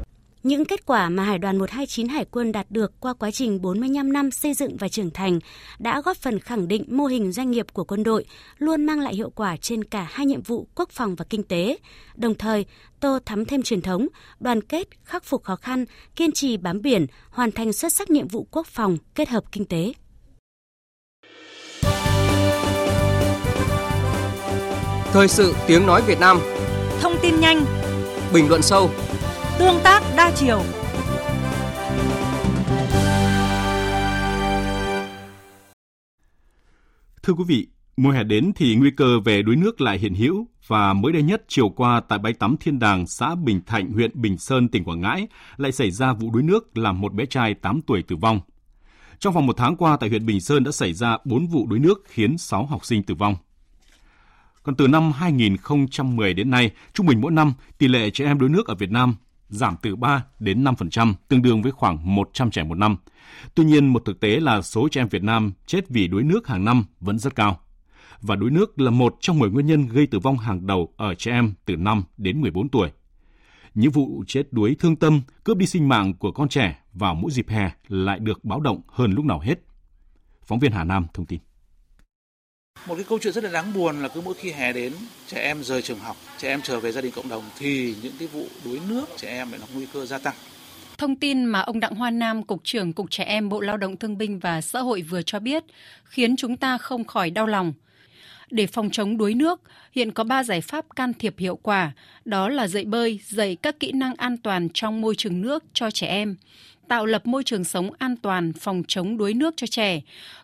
những kết quả mà Hải đoàn 129 Hải quân đạt được qua quá trình 45 năm xây dựng và trưởng thành đã góp phần khẳng định mô hình doanh nghiệp của quân đội luôn mang lại hiệu quả trên cả hai nhiệm vụ quốc phòng và kinh tế, đồng thời tô thắm thêm truyền thống, đoàn kết, khắc phục khó khăn, kiên trì bám biển, hoàn thành xuất sắc nhiệm vụ quốc phòng kết hợp kinh tế. Thời sự tiếng nói Việt Nam. Thông tin nhanh. Bình luận sâu Tương tác đa chiều. Thưa quý vị, mùa hè đến thì nguy cơ về đuối nước lại hiện hữu và mới đây nhất chiều qua tại bãi tắm Thiên Đàng, xã Bình Thạnh, huyện Bình Sơn, tỉnh Quảng Ngãi lại xảy ra vụ đuối nước làm một bé trai 8 tuổi tử vong. Trong vòng một tháng qua tại huyện Bình Sơn đã xảy ra 4 vụ đuối nước khiến 6 học sinh tử vong. Còn từ năm 2010 đến nay, trung bình mỗi năm, tỷ lệ trẻ em đuối nước ở Việt Nam giảm từ 3 đến 5%, tương đương với khoảng 100 trẻ một năm. Tuy nhiên, một thực tế là số trẻ em Việt Nam chết vì đuối nước hàng năm vẫn rất cao. Và đuối nước là một trong 10 nguyên nhân gây tử vong hàng đầu ở trẻ em từ 5 đến 14 tuổi. Những vụ chết đuối thương tâm, cướp đi sinh mạng của con trẻ vào mỗi dịp hè lại được báo động hơn lúc nào hết. Phóng viên Hà Nam thông tin. Một cái câu chuyện rất là đáng buồn là cứ mỗi khi hè đến, trẻ em rời trường học, trẻ em trở về gia đình cộng đồng thì những cái vụ đuối nước trẻ em lại nó nguy cơ gia tăng. Thông tin mà ông Đặng Hoa Nam, Cục trưởng Cục Trẻ Em Bộ Lao động Thương binh và Xã hội vừa cho biết khiến chúng ta không khỏi đau lòng. Để phòng chống đuối nước, hiện có 3 giải pháp can thiệp hiệu quả, đó là dạy bơi, dạy các kỹ năng an toàn trong môi trường nước cho trẻ em, tạo lập môi trường sống an toàn phòng chống đuối nước cho trẻ,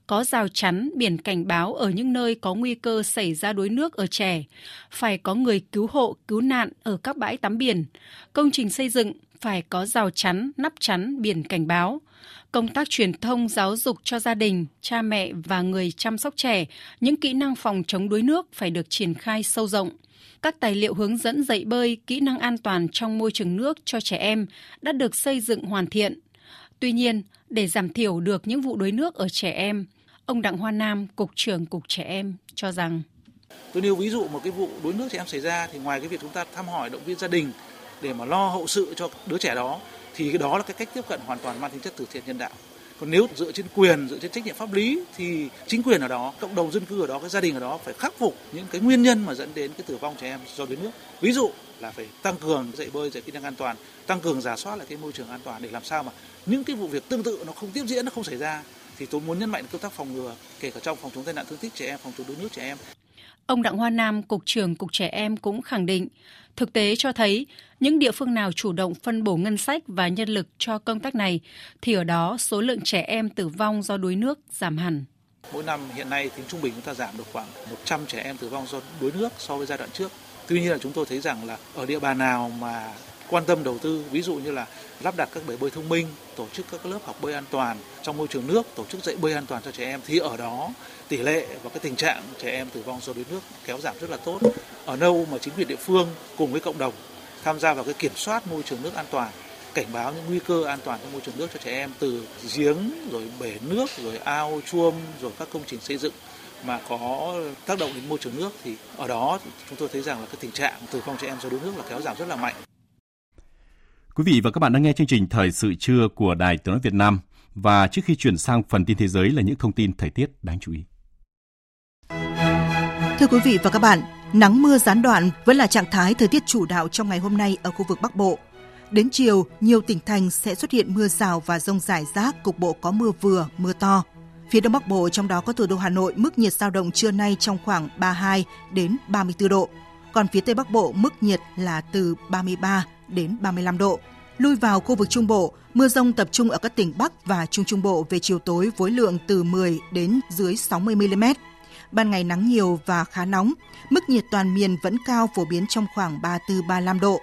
có rào chắn, biển cảnh báo ở những nơi có nguy cơ xảy ra đuối nước ở trẻ, phải có người cứu hộ, cứu nạn ở các bãi tắm biển, công trình xây dựng phải có rào chắn, nắp chắn, biển cảnh báo. Công tác truyền thông giáo dục cho gia đình, cha mẹ và người chăm sóc trẻ, những kỹ năng phòng chống đuối nước phải được triển khai sâu rộng các tài liệu hướng dẫn dạy bơi, kỹ năng an toàn trong môi trường nước cho trẻ em đã được xây dựng hoàn thiện. Tuy nhiên, để giảm thiểu được những vụ đuối nước ở trẻ em, ông Đặng Hoa Nam, Cục trưởng Cục Trẻ Em cho rằng. Tôi nêu ví dụ một cái vụ đuối nước trẻ em xảy ra thì ngoài cái việc chúng ta thăm hỏi động viên gia đình để mà lo hậu sự cho đứa trẻ đó thì cái đó là cái cách tiếp cận hoàn toàn mang tính chất từ thiện nhân đạo. Còn nếu dựa trên quyền dựa trên trách nhiệm pháp lý thì chính quyền ở đó cộng đồng dân cư ở đó cái gia đình ở đó phải khắc phục những cái nguyên nhân mà dẫn đến cái tử vong trẻ em do đuối nước. Ví dụ là phải tăng cường dạy bơi dạy kỹ năng an toàn tăng cường giả soát lại cái môi trường an toàn để làm sao mà những cái vụ việc tương tự nó không tiếp diễn nó không xảy ra thì tôi muốn nhấn mạnh công tác phòng ngừa kể cả trong phòng chống tai nạn thương tích trẻ em phòng chống đuối nước trẻ em Ông Đặng Hoa Nam, Cục trưởng Cục Trẻ Em cũng khẳng định, thực tế cho thấy những địa phương nào chủ động phân bổ ngân sách và nhân lực cho công tác này thì ở đó số lượng trẻ em tử vong do đuối nước giảm hẳn. Mỗi năm hiện nay tính trung bình chúng ta giảm được khoảng 100 trẻ em tử vong do đuối nước so với giai đoạn trước. Tuy nhiên là chúng tôi thấy rằng là ở địa bàn nào mà quan tâm đầu tư, ví dụ như là lắp đặt các bể bơi thông minh, tổ chức các lớp học bơi an toàn trong môi trường nước, tổ chức dạy bơi an toàn cho trẻ em, thì ở đó tỷ lệ và cái tình trạng trẻ em tử vong do đuối nước kéo giảm rất là tốt. Ở đâu mà chính quyền địa phương cùng với cộng đồng tham gia vào cái kiểm soát môi trường nước an toàn, cảnh báo những nguy cơ an toàn trong môi trường nước cho trẻ em từ giếng, rồi bể nước, rồi ao, chuông, rồi các công trình xây dựng mà có tác động đến môi trường nước thì ở đó chúng tôi thấy rằng là cái tình trạng tử vong trẻ em do đuối nước là kéo giảm rất là mạnh. Quý vị và các bạn đang nghe chương trình Thời sự trưa của Đài Tiếng nói Việt Nam và trước khi chuyển sang phần tin thế giới là những thông tin thời tiết đáng chú ý. Thưa quý vị và các bạn, nắng mưa gián đoạn vẫn là trạng thái thời tiết chủ đạo trong ngày hôm nay ở khu vực Bắc Bộ. Đến chiều, nhiều tỉnh thành sẽ xuất hiện mưa rào và rông rải rác, cục bộ có mưa vừa, mưa to. Phía Đông Bắc Bộ trong đó có thủ đô Hà Nội mức nhiệt dao động trưa nay trong khoảng 32 đến 34 độ. Còn phía Tây Bắc Bộ mức nhiệt là từ 33 đến 35 độ. Lui vào khu vực Trung Bộ, mưa rông tập trung ở các tỉnh Bắc và Trung Trung Bộ về chiều tối với lượng từ 10 đến dưới 60 mm. Ban ngày nắng nhiều và khá nóng, mức nhiệt toàn miền vẫn cao phổ biến trong khoảng 34-35 độ.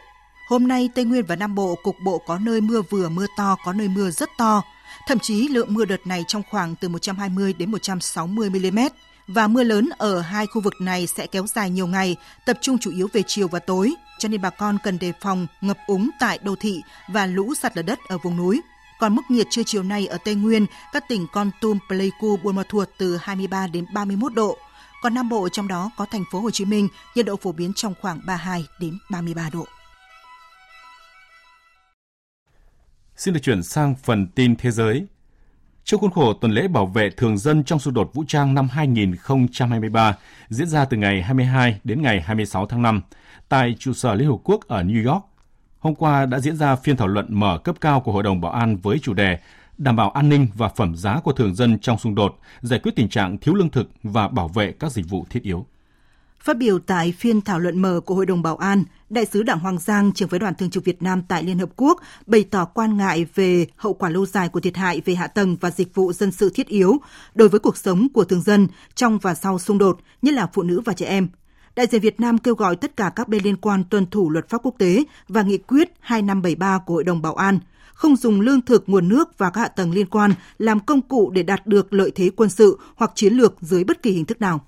Hôm nay Tây Nguyên và Nam Bộ cục bộ có nơi mưa vừa mưa to, có nơi mưa rất to. Thậm chí lượng mưa đợt này trong khoảng từ 120 đến 160 mm và mưa lớn ở hai khu vực này sẽ kéo dài nhiều ngày, tập trung chủ yếu về chiều và tối, cho nên bà con cần đề phòng ngập úng tại đô thị và lũ sạt lở đất ở vùng núi. Còn mức nhiệt trưa chiều nay ở Tây Nguyên, các tỉnh Con Tum, Pleiku, Buôn Ma Thuột từ 23 đến 31 độ. Còn Nam Bộ trong đó có thành phố Hồ Chí Minh, nhiệt độ phổ biến trong khoảng 32 đến 33 độ. Xin được chuyển sang phần tin thế giới. Trong khuôn khổ tuần lễ bảo vệ thường dân trong xung đột vũ trang năm 2023 diễn ra từ ngày 22 đến ngày 26 tháng 5 tại trụ sở Liên Hợp Quốc ở New York, hôm qua đã diễn ra phiên thảo luận mở cấp cao của Hội đồng Bảo an với chủ đề đảm bảo an ninh và phẩm giá của thường dân trong xung đột, giải quyết tình trạng thiếu lương thực và bảo vệ các dịch vụ thiết yếu. Phát biểu tại phiên thảo luận mở của Hội đồng Bảo an, Đại sứ Đảng Hoàng Giang, trưởng phái đoàn thường trực Việt Nam tại Liên Hợp Quốc, bày tỏ quan ngại về hậu quả lâu dài của thiệt hại về hạ tầng và dịch vụ dân sự thiết yếu đối với cuộc sống của thường dân trong và sau xung đột, nhất là phụ nữ và trẻ em. Đại diện Việt Nam kêu gọi tất cả các bên liên quan tuân thủ luật pháp quốc tế và nghị quyết 2573 của Hội đồng Bảo an, không dùng lương thực, nguồn nước và các hạ tầng liên quan làm công cụ để đạt được lợi thế quân sự hoặc chiến lược dưới bất kỳ hình thức nào.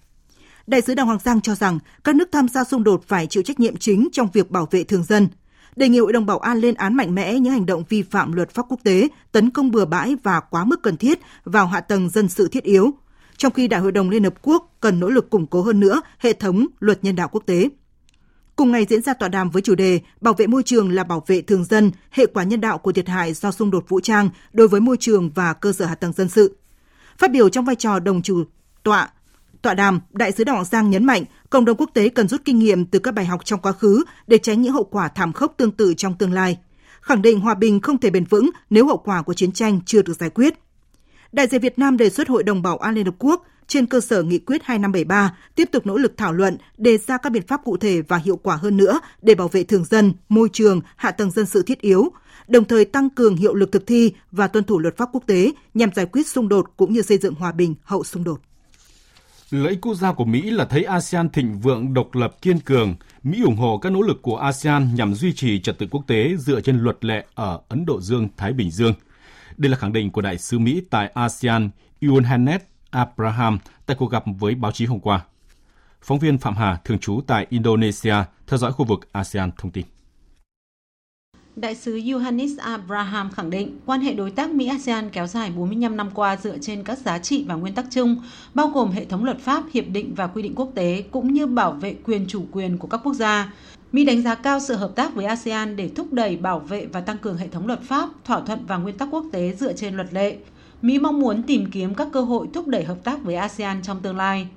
Đại sứ Đào Hoàng Giang cho rằng các nước tham gia xung đột phải chịu trách nhiệm chính trong việc bảo vệ thường dân. Đề nghị Hội đồng Bảo an lên án mạnh mẽ những hành động vi phạm luật pháp quốc tế, tấn công bừa bãi và quá mức cần thiết vào hạ tầng dân sự thiết yếu, trong khi Đại hội đồng Liên Hợp Quốc cần nỗ lực củng cố hơn nữa hệ thống luật nhân đạo quốc tế. Cùng ngày diễn ra tọa đàm với chủ đề Bảo vệ môi trường là bảo vệ thường dân, hệ quả nhân đạo của thiệt hại do xung đột vũ trang đối với môi trường và cơ sở hạ tầng dân sự. Phát biểu trong vai trò đồng chủ tọa, Tọa đàm, Đại sứ Đào Hoàng Giang nhấn mạnh cộng đồng quốc tế cần rút kinh nghiệm từ các bài học trong quá khứ để tránh những hậu quả thảm khốc tương tự trong tương lai. Khẳng định hòa bình không thể bền vững nếu hậu quả của chiến tranh chưa được giải quyết. Đại diện Việt Nam đề xuất Hội đồng Bảo an Liên Hợp Quốc trên cơ sở nghị quyết 2573 tiếp tục nỗ lực thảo luận, đề ra các biện pháp cụ thể và hiệu quả hơn nữa để bảo vệ thường dân, môi trường, hạ tầng dân sự thiết yếu, đồng thời tăng cường hiệu lực thực thi và tuân thủ luật pháp quốc tế nhằm giải quyết xung đột cũng như xây dựng hòa bình hậu xung đột. Lợi ích quốc gia của Mỹ là thấy ASEAN thịnh vượng độc lập kiên cường. Mỹ ủng hộ các nỗ lực của ASEAN nhằm duy trì trật tự quốc tế dựa trên luật lệ ở Ấn Độ Dương-Thái Bình Dương. Đây là khẳng định của đại sứ Mỹ tại ASEAN Yohannes Abraham tại cuộc gặp với báo chí hôm qua. Phóng viên Phạm Hà, thường trú tại Indonesia, theo dõi khu vực ASEAN thông tin. Đại sứ Yohannes Abraham khẳng định quan hệ đối tác Mỹ-ASEAN kéo dài 45 năm qua dựa trên các giá trị và nguyên tắc chung, bao gồm hệ thống luật pháp, hiệp định và quy định quốc tế, cũng như bảo vệ quyền chủ quyền của các quốc gia. Mỹ đánh giá cao sự hợp tác với ASEAN để thúc đẩy, bảo vệ và tăng cường hệ thống luật pháp, thỏa thuận và nguyên tắc quốc tế dựa trên luật lệ. Mỹ mong muốn tìm kiếm các cơ hội thúc đẩy hợp tác với ASEAN trong tương lai.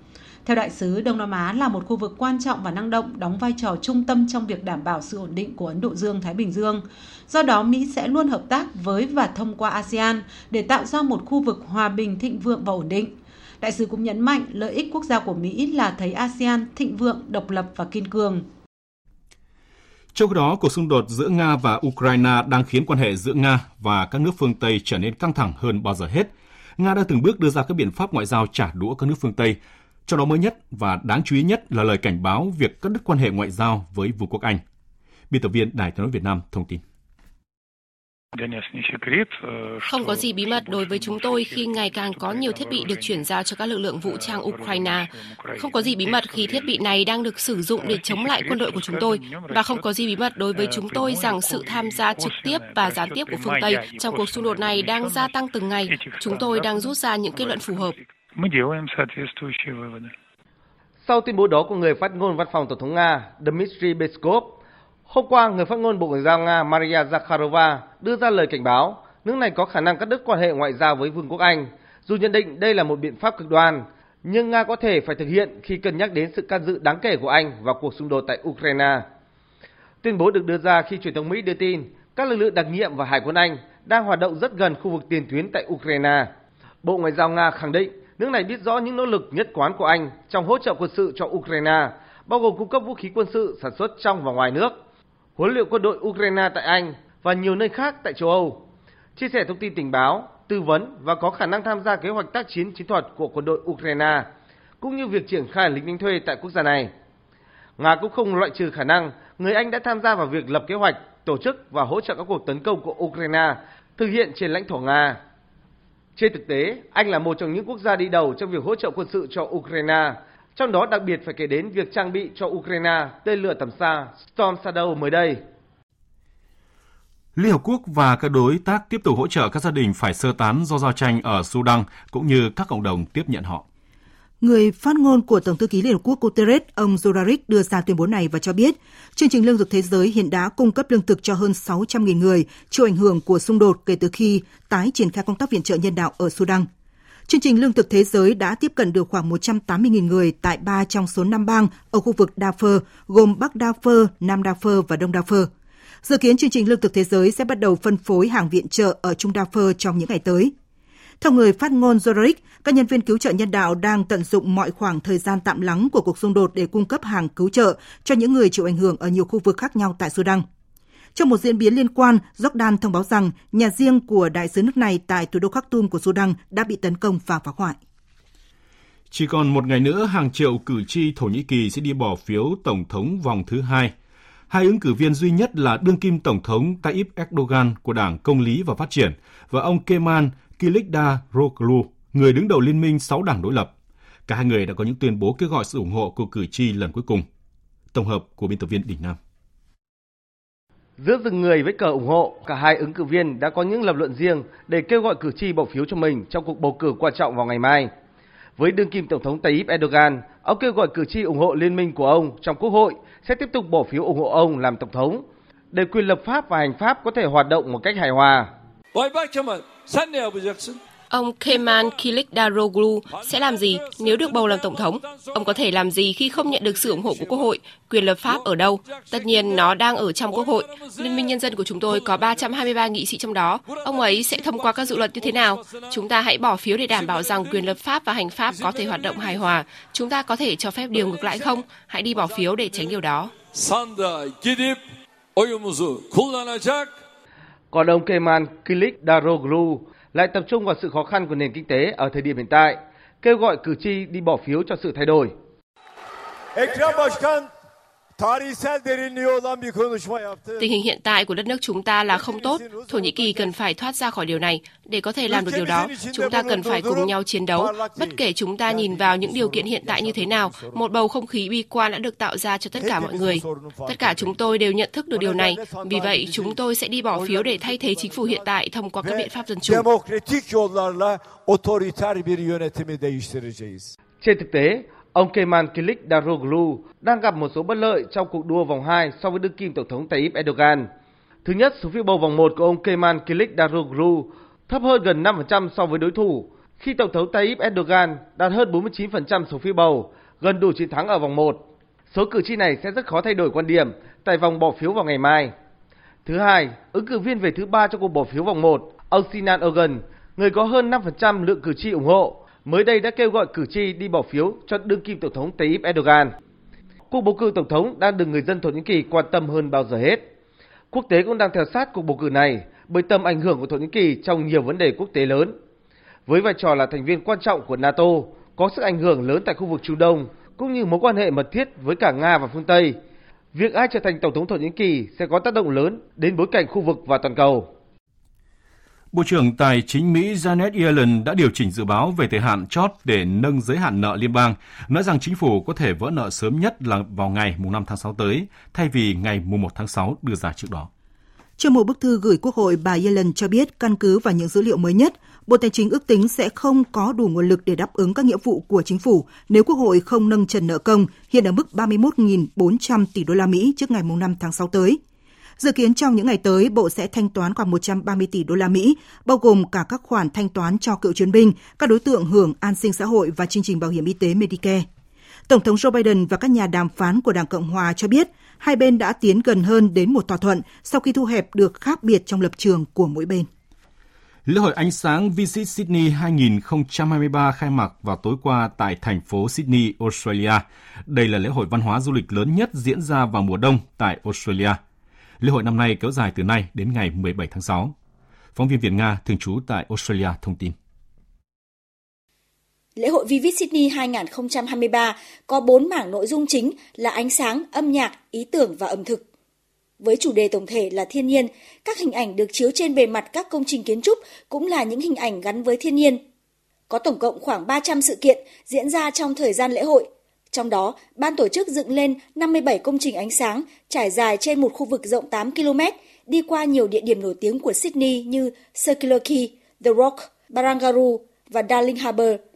Theo đại sứ, Đông Nam Á là một khu vực quan trọng và năng động, đóng vai trò trung tâm trong việc đảm bảo sự ổn định của Ấn Độ Dương-Thái Bình Dương. Do đó, Mỹ sẽ luôn hợp tác với và thông qua ASEAN để tạo ra một khu vực hòa bình, thịnh vượng và ổn định. Đại sứ cũng nhấn mạnh lợi ích quốc gia của Mỹ là thấy ASEAN thịnh vượng, độc lập và kiên cường. Trong khi đó, cuộc xung đột giữa Nga và Ukraine đang khiến quan hệ giữa Nga và các nước phương Tây trở nên căng thẳng hơn bao giờ hết. Nga đã từng bước đưa ra các biện pháp ngoại giao trả đũa các nước phương Tây, trong đó mới nhất và đáng chú ý nhất là lời cảnh báo việc cắt đứt quan hệ ngoại giao với Vương quốc Anh. Biên tập viên Đài tiếng nói Việt Nam thông tin. Không có gì bí mật đối với chúng tôi khi ngày càng có nhiều thiết bị được chuyển giao cho các lực lượng vũ trang Ukraine. Không có gì bí mật khi thiết bị này đang được sử dụng để chống lại quân đội của chúng tôi. Và không có gì bí mật đối với chúng tôi rằng sự tham gia trực tiếp và gián tiếp của phương Tây trong cuộc xung đột này đang gia tăng từng ngày. Chúng tôi đang rút ra những kết luận phù hợp. Sau tuyên bố đó của người phát ngôn văn phòng Tổng thống Nga Dmitry Peskov, hôm qua người phát ngôn Bộ Ngoại giao Nga Maria Zakharova đưa ra lời cảnh báo nước này có khả năng cắt đứt quan hệ ngoại giao với Vương quốc Anh. Dù nhận định đây là một biện pháp cực đoan, nhưng Nga có thể phải thực hiện khi cân nhắc đến sự can dự đáng kể của Anh vào cuộc xung đột tại Ukraine. Tuyên bố được đưa ra khi truyền thông Mỹ đưa tin các lực lượng đặc nhiệm và Hải quân Anh đang hoạt động rất gần khu vực tiền tuyến tại Ukraine. Bộ Ngoại giao Nga khẳng định nước này biết rõ những nỗ lực nhất quán của Anh trong hỗ trợ quân sự cho Ukraine, bao gồm cung cấp vũ khí quân sự sản xuất trong và ngoài nước, huấn luyện quân đội Ukraine tại Anh và nhiều nơi khác tại châu Âu, chia sẻ thông tin tình báo, tư vấn và có khả năng tham gia kế hoạch tác chiến chiến thuật của quân đội Ukraine, cũng như việc triển khai lính đánh thuê tại quốc gia này. Nga cũng không loại trừ khả năng người Anh đã tham gia vào việc lập kế hoạch, tổ chức và hỗ trợ các cuộc tấn công của Ukraine thực hiện trên lãnh thổ Nga. Trên thực tế, Anh là một trong những quốc gia đi đầu trong việc hỗ trợ quân sự cho Ukraine, trong đó đặc biệt phải kể đến việc trang bị cho Ukraine tên lửa tầm xa Storm Shadow mới đây. Liên Hợp Quốc và các đối tác tiếp tục hỗ trợ các gia đình phải sơ tán do giao tranh ở Sudan cũng như các cộng đồng tiếp nhận họ. Người phát ngôn của Tổng thư ký Liên Hợp Quốc Guterres, ông Zorarik đưa ra tuyên bố này và cho biết, chương trình lương thực thế giới hiện đã cung cấp lương thực cho hơn 600.000 người chịu ảnh hưởng của xung đột kể từ khi tái triển khai công tác viện trợ nhân đạo ở Sudan. Chương trình lương thực thế giới đã tiếp cận được khoảng 180.000 người tại ba trong số 5 bang ở khu vực Darfur, gồm Bắc Darfur, Nam Darfur và Đông Darfur. Dự kiến chương trình lương thực thế giới sẽ bắt đầu phân phối hàng viện trợ ở Trung Darfur trong những ngày tới. Theo người phát ngôn Zorarik, các nhân viên cứu trợ nhân đạo đang tận dụng mọi khoảng thời gian tạm lắng của cuộc xung đột để cung cấp hàng cứu trợ cho những người chịu ảnh hưởng ở nhiều khu vực khác nhau tại Sudan. Trong một diễn biến liên quan, Jordan thông báo rằng nhà riêng của đại sứ nước này tại thủ đô Khartoum của Sudan đã bị tấn công và phá hoại. Chỉ còn một ngày nữa, hàng triệu cử tri Thổ Nhĩ Kỳ sẽ đi bỏ phiếu tổng thống vòng thứ hai. Hai ứng cử viên duy nhất là đương kim tổng thống Tayyip Erdogan của Đảng Công lý và Phát triển và ông Kemal Kılıçdaroğlu, người đứng đầu liên minh 6 đảng đối lập. Cả hai người đã có những tuyên bố kêu gọi sự ủng hộ của cử tri lần cuối cùng. Tổng hợp của biên tập viên Đình Nam. Giữa từng người với cờ ủng hộ, cả hai ứng cử viên đã có những lập luận riêng để kêu gọi cử tri bỏ phiếu cho mình trong cuộc bầu cử quan trọng vào ngày mai. Với đương kim Tổng thống Tayyip Erdogan, ông kêu gọi cử tri ủng hộ liên minh của ông trong quốc hội sẽ tiếp tục bỏ phiếu ủng hộ ông làm Tổng thống, để quyền lập pháp và hành pháp có thể hoạt động một cách hài hòa. Ông Kemal Kılıçdaroğlu sẽ làm gì nếu được bầu làm tổng thống? Ông có thể làm gì khi không nhận được sự ủng hộ của Quốc hội? Quyền lập pháp ở đâu? Tất nhiên nó đang ở trong Quốc hội. Liên minh Nhân dân của chúng tôi có 323 nghị sĩ trong đó. Ông ấy sẽ thông qua các dự luật như thế nào? Chúng ta hãy bỏ phiếu để đảm bảo rằng quyền lập pháp và hành pháp có thể hoạt động hài hòa. Chúng ta có thể cho phép điều ngược lại không? Hãy đi bỏ phiếu để tránh điều đó. Còn ông Kemal Daroglu lại tập trung vào sự khó khăn của nền kinh tế ở thời điểm hiện tại, kêu gọi cử tri đi bỏ phiếu cho sự thay đổi. Tình hình hiện tại của đất nước chúng ta là không tốt. Thổ Nhĩ Kỳ cần phải thoát ra khỏi điều này. Để có thể làm được điều đó, chúng ta cần phải cùng nhau chiến đấu. Bất kể chúng ta nhìn vào những điều kiện hiện tại như thế nào, một bầu không khí bi quan đã được tạo ra cho tất cả mọi người. Tất cả chúng tôi đều nhận thức được điều này. Vì vậy, chúng tôi sẽ đi bỏ phiếu để thay thế chính phủ hiện tại thông qua các biện pháp dân chủ. Trên thực tế, ông Kemal Kılıçdaroğlu đang gặp một số bất lợi trong cuộc đua vòng 2 so với đương kim tổng thống Tayyip Erdogan. Thứ nhất, số phiếu bầu vòng 1 của ông Kemal Kılıçdaroğlu thấp hơn gần 5% so với đối thủ, khi tổng thống Tayyip Erdogan đạt hơn 49% số phiếu bầu, gần đủ chiến thắng ở vòng 1. Số cử tri này sẽ rất khó thay đổi quan điểm tại vòng bỏ phiếu vào ngày mai. Thứ hai, ứng cử viên về thứ ba trong cuộc bỏ phiếu vòng 1, ông Sinan Ogan, người có hơn 5% lượng cử tri ủng hộ, mới đây đã kêu gọi cử tri đi bỏ phiếu cho đương kim tổng thống Tayyip Erdogan. Cuộc bầu cử tổng thống đang được người dân Thổ Nhĩ Kỳ quan tâm hơn bao giờ hết. Quốc tế cũng đang theo sát cuộc bầu cử này bởi tầm ảnh hưởng của Thổ Nhĩ Kỳ trong nhiều vấn đề quốc tế lớn. Với vai trò là thành viên quan trọng của NATO, có sức ảnh hưởng lớn tại khu vực Trung Đông, cũng như mối quan hệ mật thiết với cả Nga và phương Tây, việc ai trở thành tổng thống Thổ Nhĩ Kỳ sẽ có tác động lớn đến bối cảnh khu vực và toàn cầu. Bộ trưởng Tài chính Mỹ Janet Yellen đã điều chỉnh dự báo về thời hạn chót để nâng giới hạn nợ liên bang, nói rằng chính phủ có thể vỡ nợ sớm nhất là vào ngày 5 tháng 6 tới, thay vì ngày 1 tháng 6 đưa ra trước đó. Trong một bức thư gửi Quốc hội, bà Yellen cho biết căn cứ vào những dữ liệu mới nhất, Bộ Tài chính ước tính sẽ không có đủ nguồn lực để đáp ứng các nghĩa vụ của chính phủ nếu Quốc hội không nâng trần nợ công hiện ở mức 31.400 tỷ đô la Mỹ trước ngày 5 tháng 6 tới. Dự kiến trong những ngày tới, Bộ sẽ thanh toán khoảng 130 tỷ đô la Mỹ, bao gồm cả các khoản thanh toán cho cựu chiến binh, các đối tượng hưởng an sinh xã hội và chương trình bảo hiểm y tế Medicare. Tổng thống Joe Biden và các nhà đàm phán của Đảng Cộng Hòa cho biết hai bên đã tiến gần hơn đến một thỏa thuận sau khi thu hẹp được khác biệt trong lập trường của mỗi bên. Lễ hội ánh sáng Visit Sydney 2023 khai mạc vào tối qua tại thành phố Sydney, Australia. Đây là lễ hội văn hóa du lịch lớn nhất diễn ra vào mùa đông tại Australia. Lễ hội năm nay kéo dài từ nay đến ngày 17 tháng 6. Phóng viên Việt Nga thường trú tại Australia thông tin. Lễ hội Vivid Sydney 2023 có 4 mảng nội dung chính là ánh sáng, âm nhạc, ý tưởng và ẩm thực. Với chủ đề tổng thể là thiên nhiên, các hình ảnh được chiếu trên bề mặt các công trình kiến trúc cũng là những hình ảnh gắn với thiên nhiên. Có tổng cộng khoảng 300 sự kiện diễn ra trong thời gian lễ hội. Trong đó, ban tổ chức dựng lên 57 công trình ánh sáng trải dài trên một khu vực rộng 8 km, đi qua nhiều địa điểm nổi tiếng của Sydney như Circular Quay, The Rock, Barangaroo và Darling Harbour –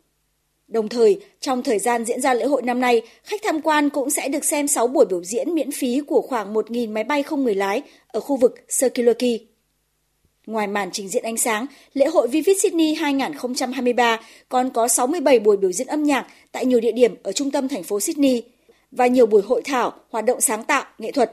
Đồng thời, trong thời gian diễn ra lễ hội năm nay, khách tham quan cũng sẽ được xem 6 buổi biểu diễn miễn phí của khoảng 1.000 máy bay không người lái ở khu vực Circular Quay. Ngoài màn trình diễn ánh sáng, lễ hội Vivid Sydney 2023 còn có 67 buổi biểu diễn âm nhạc tại nhiều địa điểm ở trung tâm thành phố Sydney và nhiều buổi hội thảo, hoạt động sáng tạo, nghệ thuật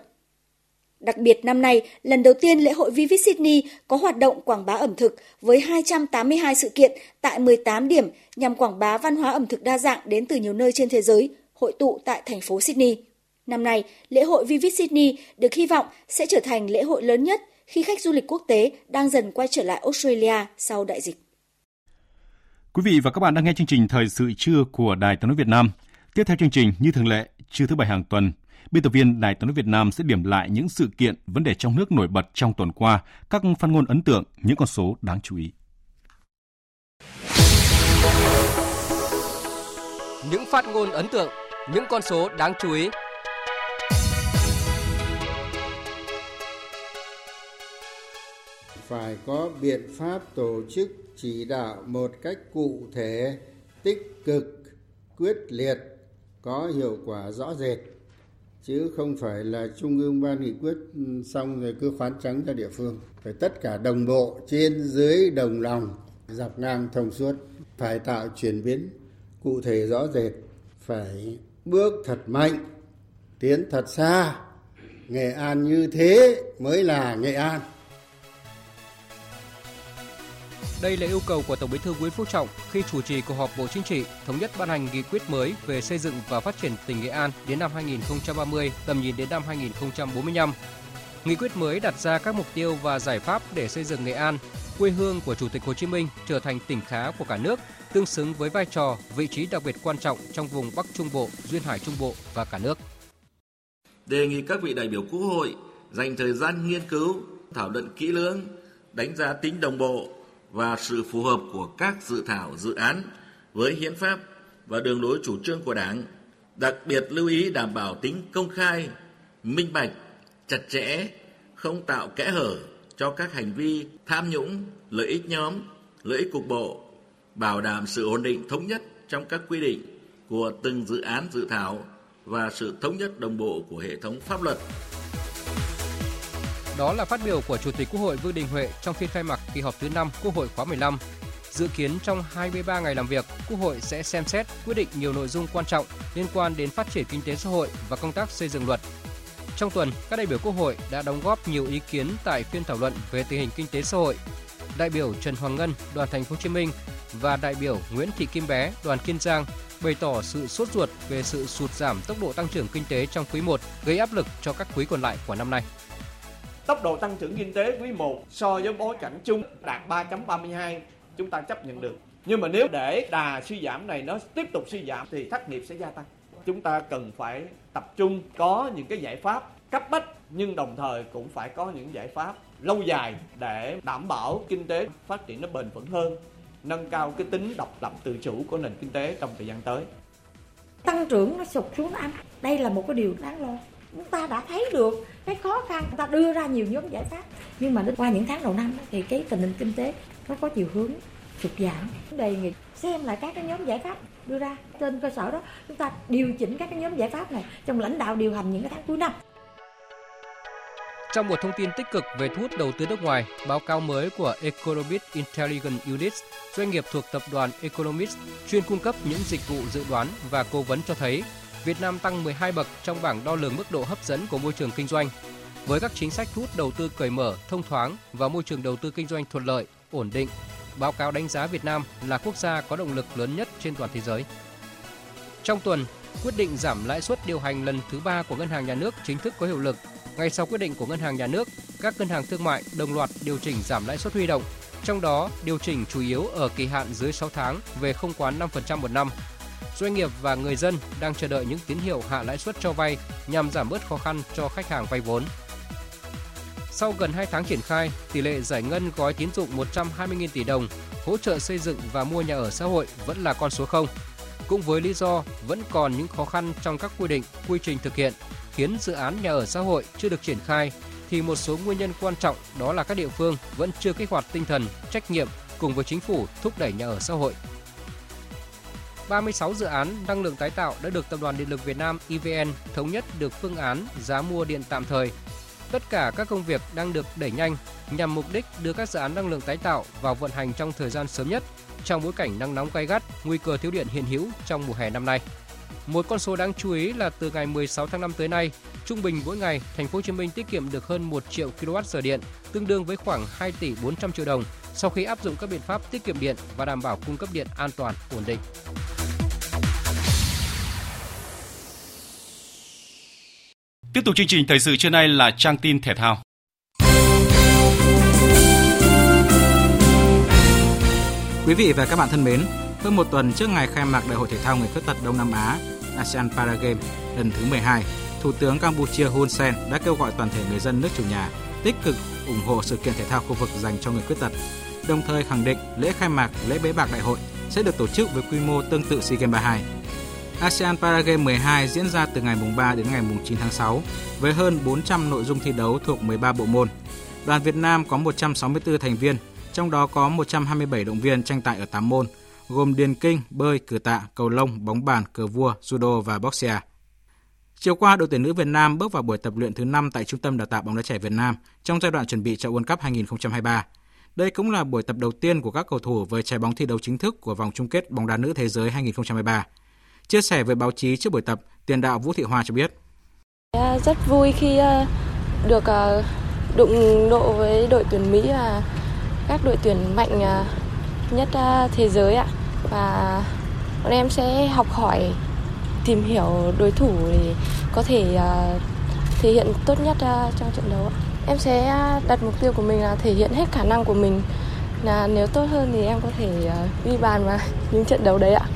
Đặc biệt năm nay, lần đầu tiên lễ hội Vivid Sydney có hoạt động quảng bá ẩm thực với 282 sự kiện tại 18 điểm nhằm quảng bá văn hóa ẩm thực đa dạng đến từ nhiều nơi trên thế giới, hội tụ tại thành phố Sydney. Năm nay, lễ hội Vivid Sydney được hy vọng sẽ trở thành lễ hội lớn nhất khi khách du lịch quốc tế đang dần quay trở lại Australia sau đại dịch. Quý vị và các bạn đang nghe chương trình Thời sự trưa của Đài Tiếng nói Việt Nam. Tiếp theo chương trình như thường lệ, trưa thứ bảy hàng tuần, Biên tập viên Đài tiếng nói Việt Nam sẽ điểm lại những sự kiện, vấn đề trong nước nổi bật trong tuần qua, các phát ngôn ấn tượng, những con số đáng chú ý. Những phát ngôn ấn tượng, những con số đáng chú ý. Phải có biện pháp tổ chức chỉ đạo một cách cụ thể, tích cực, quyết liệt, có hiệu quả rõ rệt. Chứ không phải là trung ương ban nghị quyết ừ, xong rồi cứ khoán trắng cho địa phương. Phải tất cả đồng bộ trên dưới đồng lòng dọc ngang thông suốt phải tạo chuyển biến cụ thể rõ rệt phải bước thật mạnh tiến thật xa. Nghệ an như thế mới là nghệ an. Đây là yêu cầu của Tổng Bí thư Nguyễn Phú Trọng khi chủ trì cuộc họp Bộ Chính trị thống nhất ban hành nghị quyết mới về xây dựng và phát triển tỉnh Nghệ An đến năm 2030, tầm nhìn đến năm 2045. Nghị quyết mới đặt ra các mục tiêu và giải pháp để xây dựng Nghệ An, quê hương của Chủ tịch Hồ Chí Minh trở thành tỉnh khá của cả nước, tương xứng với vai trò, vị trí đặc biệt quan trọng trong vùng Bắc Trung Bộ, Duyên Hải Trung Bộ và cả nước. đề nghị các vị đại biểu Quốc hội dành thời gian nghiên cứu, thảo luận kỹ lưỡng, đánh giá tính đồng bộ và sự phù hợp của các dự thảo dự án với hiến pháp và đường lối chủ trương của Đảng, đặc biệt lưu ý đảm bảo tính công khai, minh bạch, chặt chẽ, không tạo kẽ hở cho các hành vi tham nhũng, lợi ích nhóm, lợi ích cục bộ, bảo đảm sự ổn định thống nhất trong các quy định của từng dự án dự thảo và sự thống nhất đồng bộ của hệ thống pháp luật. Đó là phát biểu của Chủ tịch Quốc hội Vương Đình Huệ trong phiên khai mạc kỳ họp thứ 5 Quốc hội khóa 15. Dự kiến trong 23 ngày làm việc, Quốc hội sẽ xem xét quyết định nhiều nội dung quan trọng liên quan đến phát triển kinh tế xã hội và công tác xây dựng luật. Trong tuần, các đại biểu Quốc hội đã đóng góp nhiều ý kiến tại phiên thảo luận về tình hình kinh tế xã hội. Đại biểu Trần Hoàng Ngân, đoàn Thành phố Hồ Chí Minh và đại biểu Nguyễn Thị Kim Bé, đoàn Kiên Giang bày tỏ sự sốt ruột về sự sụt giảm tốc độ tăng trưởng kinh tế trong quý 1 gây áp lực cho các quý còn lại của năm nay. Tốc độ tăng trưởng kinh tế quý 1 so với bối cảnh chung đạt 3.32 chúng ta chấp nhận được. Nhưng mà nếu để đà suy giảm này nó tiếp tục suy giảm thì thất nghiệp sẽ gia tăng. Chúng ta cần phải tập trung có những cái giải pháp cấp bách nhưng đồng thời cũng phải có những giải pháp lâu dài để đảm bảo kinh tế phát triển nó bền vững hơn nâng cao cái tính độc lập tự chủ của nền kinh tế trong thời gian tới. Tăng trưởng nó sụt xuống anh, đây là một cái điều đáng lo. Chúng ta đã thấy được cái khó khăn, chúng ta đưa ra nhiều nhóm giải pháp. Nhưng mà đến qua những tháng đầu năm thì cái tình hình kinh tế nó có chiều hướng sụt giảm. Đề nghị xem lại các cái nhóm giải pháp đưa ra trên cơ sở đó chúng ta điều chỉnh các cái nhóm giải pháp này trong lãnh đạo điều hành những cái tháng cuối năm. Trong một thông tin tích cực về thu hút đầu tư nước ngoài, báo cáo mới của Economist Intelligence Unit, doanh nghiệp thuộc tập đoàn Economist chuyên cung cấp những dịch vụ dự đoán và cố vấn cho thấy Việt Nam tăng 12 bậc trong bảng đo lường mức độ hấp dẫn của môi trường kinh doanh. Với các chính sách thu hút đầu tư cởi mở, thông thoáng và môi trường đầu tư kinh doanh thuận lợi, ổn định, báo cáo đánh giá Việt Nam là quốc gia có động lực lớn nhất trên toàn thế giới. Trong tuần, quyết định giảm lãi suất điều hành lần thứ ba của Ngân hàng Nhà nước chính thức có hiệu lực ngay sau quyết định của Ngân hàng Nhà nước, các ngân hàng thương mại đồng loạt điều chỉnh giảm lãi suất huy động, trong đó điều chỉnh chủ yếu ở kỳ hạn dưới 6 tháng về không quá 5% một năm. Doanh nghiệp và người dân đang chờ đợi những tín hiệu hạ lãi suất cho vay nhằm giảm bớt khó khăn cho khách hàng vay vốn. Sau gần 2 tháng triển khai, tỷ lệ giải ngân gói tín dụng 120.000 tỷ đồng hỗ trợ xây dựng và mua nhà ở xã hội vẫn là con số 0. Cũng với lý do vẫn còn những khó khăn trong các quy định, quy trình thực hiện khiến dự án nhà ở xã hội chưa được triển khai thì một số nguyên nhân quan trọng đó là các địa phương vẫn chưa kích hoạt tinh thần, trách nhiệm cùng với chính phủ thúc đẩy nhà ở xã hội. 36 dự án năng lượng tái tạo đã được Tập đoàn Điện lực Việt Nam EVN thống nhất được phương án giá mua điện tạm thời. Tất cả các công việc đang được đẩy nhanh nhằm mục đích đưa các dự án năng lượng tái tạo vào vận hành trong thời gian sớm nhất trong bối cảnh nắng nóng gay gắt, nguy cơ thiếu điện hiện hữu trong mùa hè năm nay. Một con số đáng chú ý là từ ngày 16 tháng 5 tới nay, trung bình mỗi ngày, thành phố Hồ Chí Minh tiết kiệm được hơn 1 triệu kWh điện, tương đương với khoảng 2 tỷ 400 triệu đồng sau khi áp dụng các biện pháp tiết kiệm điện và đảm bảo cung cấp điện an toàn, ổn định. Tiếp tục chương trình thời sự trưa nay là trang tin thể thao. Quý vị và các bạn thân mến, hơn một tuần trước ngày khai mạc Đại hội Thể thao Người khuyết tật Đông Nam Á ASEAN Paragame lần thứ 12, Thủ tướng Campuchia Hun Sen đã kêu gọi toàn thể người dân nước chủ nhà tích cực ủng hộ sự kiện thể thao khu vực dành cho người khuyết tật, đồng thời khẳng định lễ khai mạc, lễ bế mạc đại hội sẽ được tổ chức với quy mô tương tự SEA Games 32. ASEAN Paragame 12 diễn ra từ ngày 3 đến ngày 9 tháng 6 với hơn 400 nội dung thi đấu thuộc 13 bộ môn. Đoàn Việt Nam có 164 thành viên, trong đó có 127 động viên tranh tài ở 8 môn, gồm điền kinh, bơi, cử tạ, cầu lông, bóng bàn, cờ vua, judo và boxia. Chiều qua, đội tuyển nữ Việt Nam bước vào buổi tập luyện thứ 5 tại Trung tâm Đào tạo bóng đá trẻ Việt Nam trong giai đoạn chuẩn bị cho World Cup 2023. Đây cũng là buổi tập đầu tiên của các cầu thủ với trái bóng thi đấu chính thức của vòng chung kết bóng đá nữ thế giới 2023. Chia sẻ với báo chí trước buổi tập, tiền đạo Vũ Thị Hoa cho biết. Dạ, rất vui khi ờ, được ờ, đụng độ với đội tuyển Mỹ và các đội tuyển mạnh ờ, nhất thế giới ạ và bọn em sẽ học hỏi tìm hiểu đối thủ để có thể thể hiện tốt nhất trong trận đấu em sẽ đặt mục tiêu của mình là thể hiện hết khả năng của mình là nếu tốt hơn thì em có thể ghi bàn vào những trận đấu đấy ạ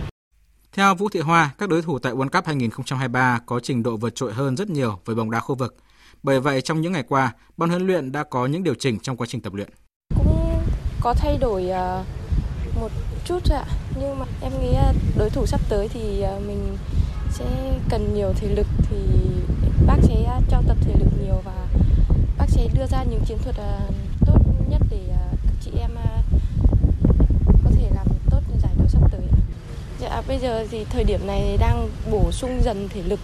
Theo Vũ Thị Hoa, các đối thủ tại World Cup 2023 có trình độ vượt trội hơn rất nhiều với bóng đá khu vực. Bởi vậy, trong những ngày qua, ban huấn luyện đã có những điều chỉnh trong quá trình tập luyện. Cũng có thay đổi một chút ạ, nhưng mà em nghĩ đối thủ sắp tới thì mình sẽ cần nhiều thể lực thì bác sẽ à, cho tập thể lực nhiều và bác sẽ đưa ra những chiến thuật à, tốt nhất để à, các chị em có thể làm tốt giải đấu sắp tới. Dạ bây giờ thì thời điểm này đang bổ sung dần thể lực.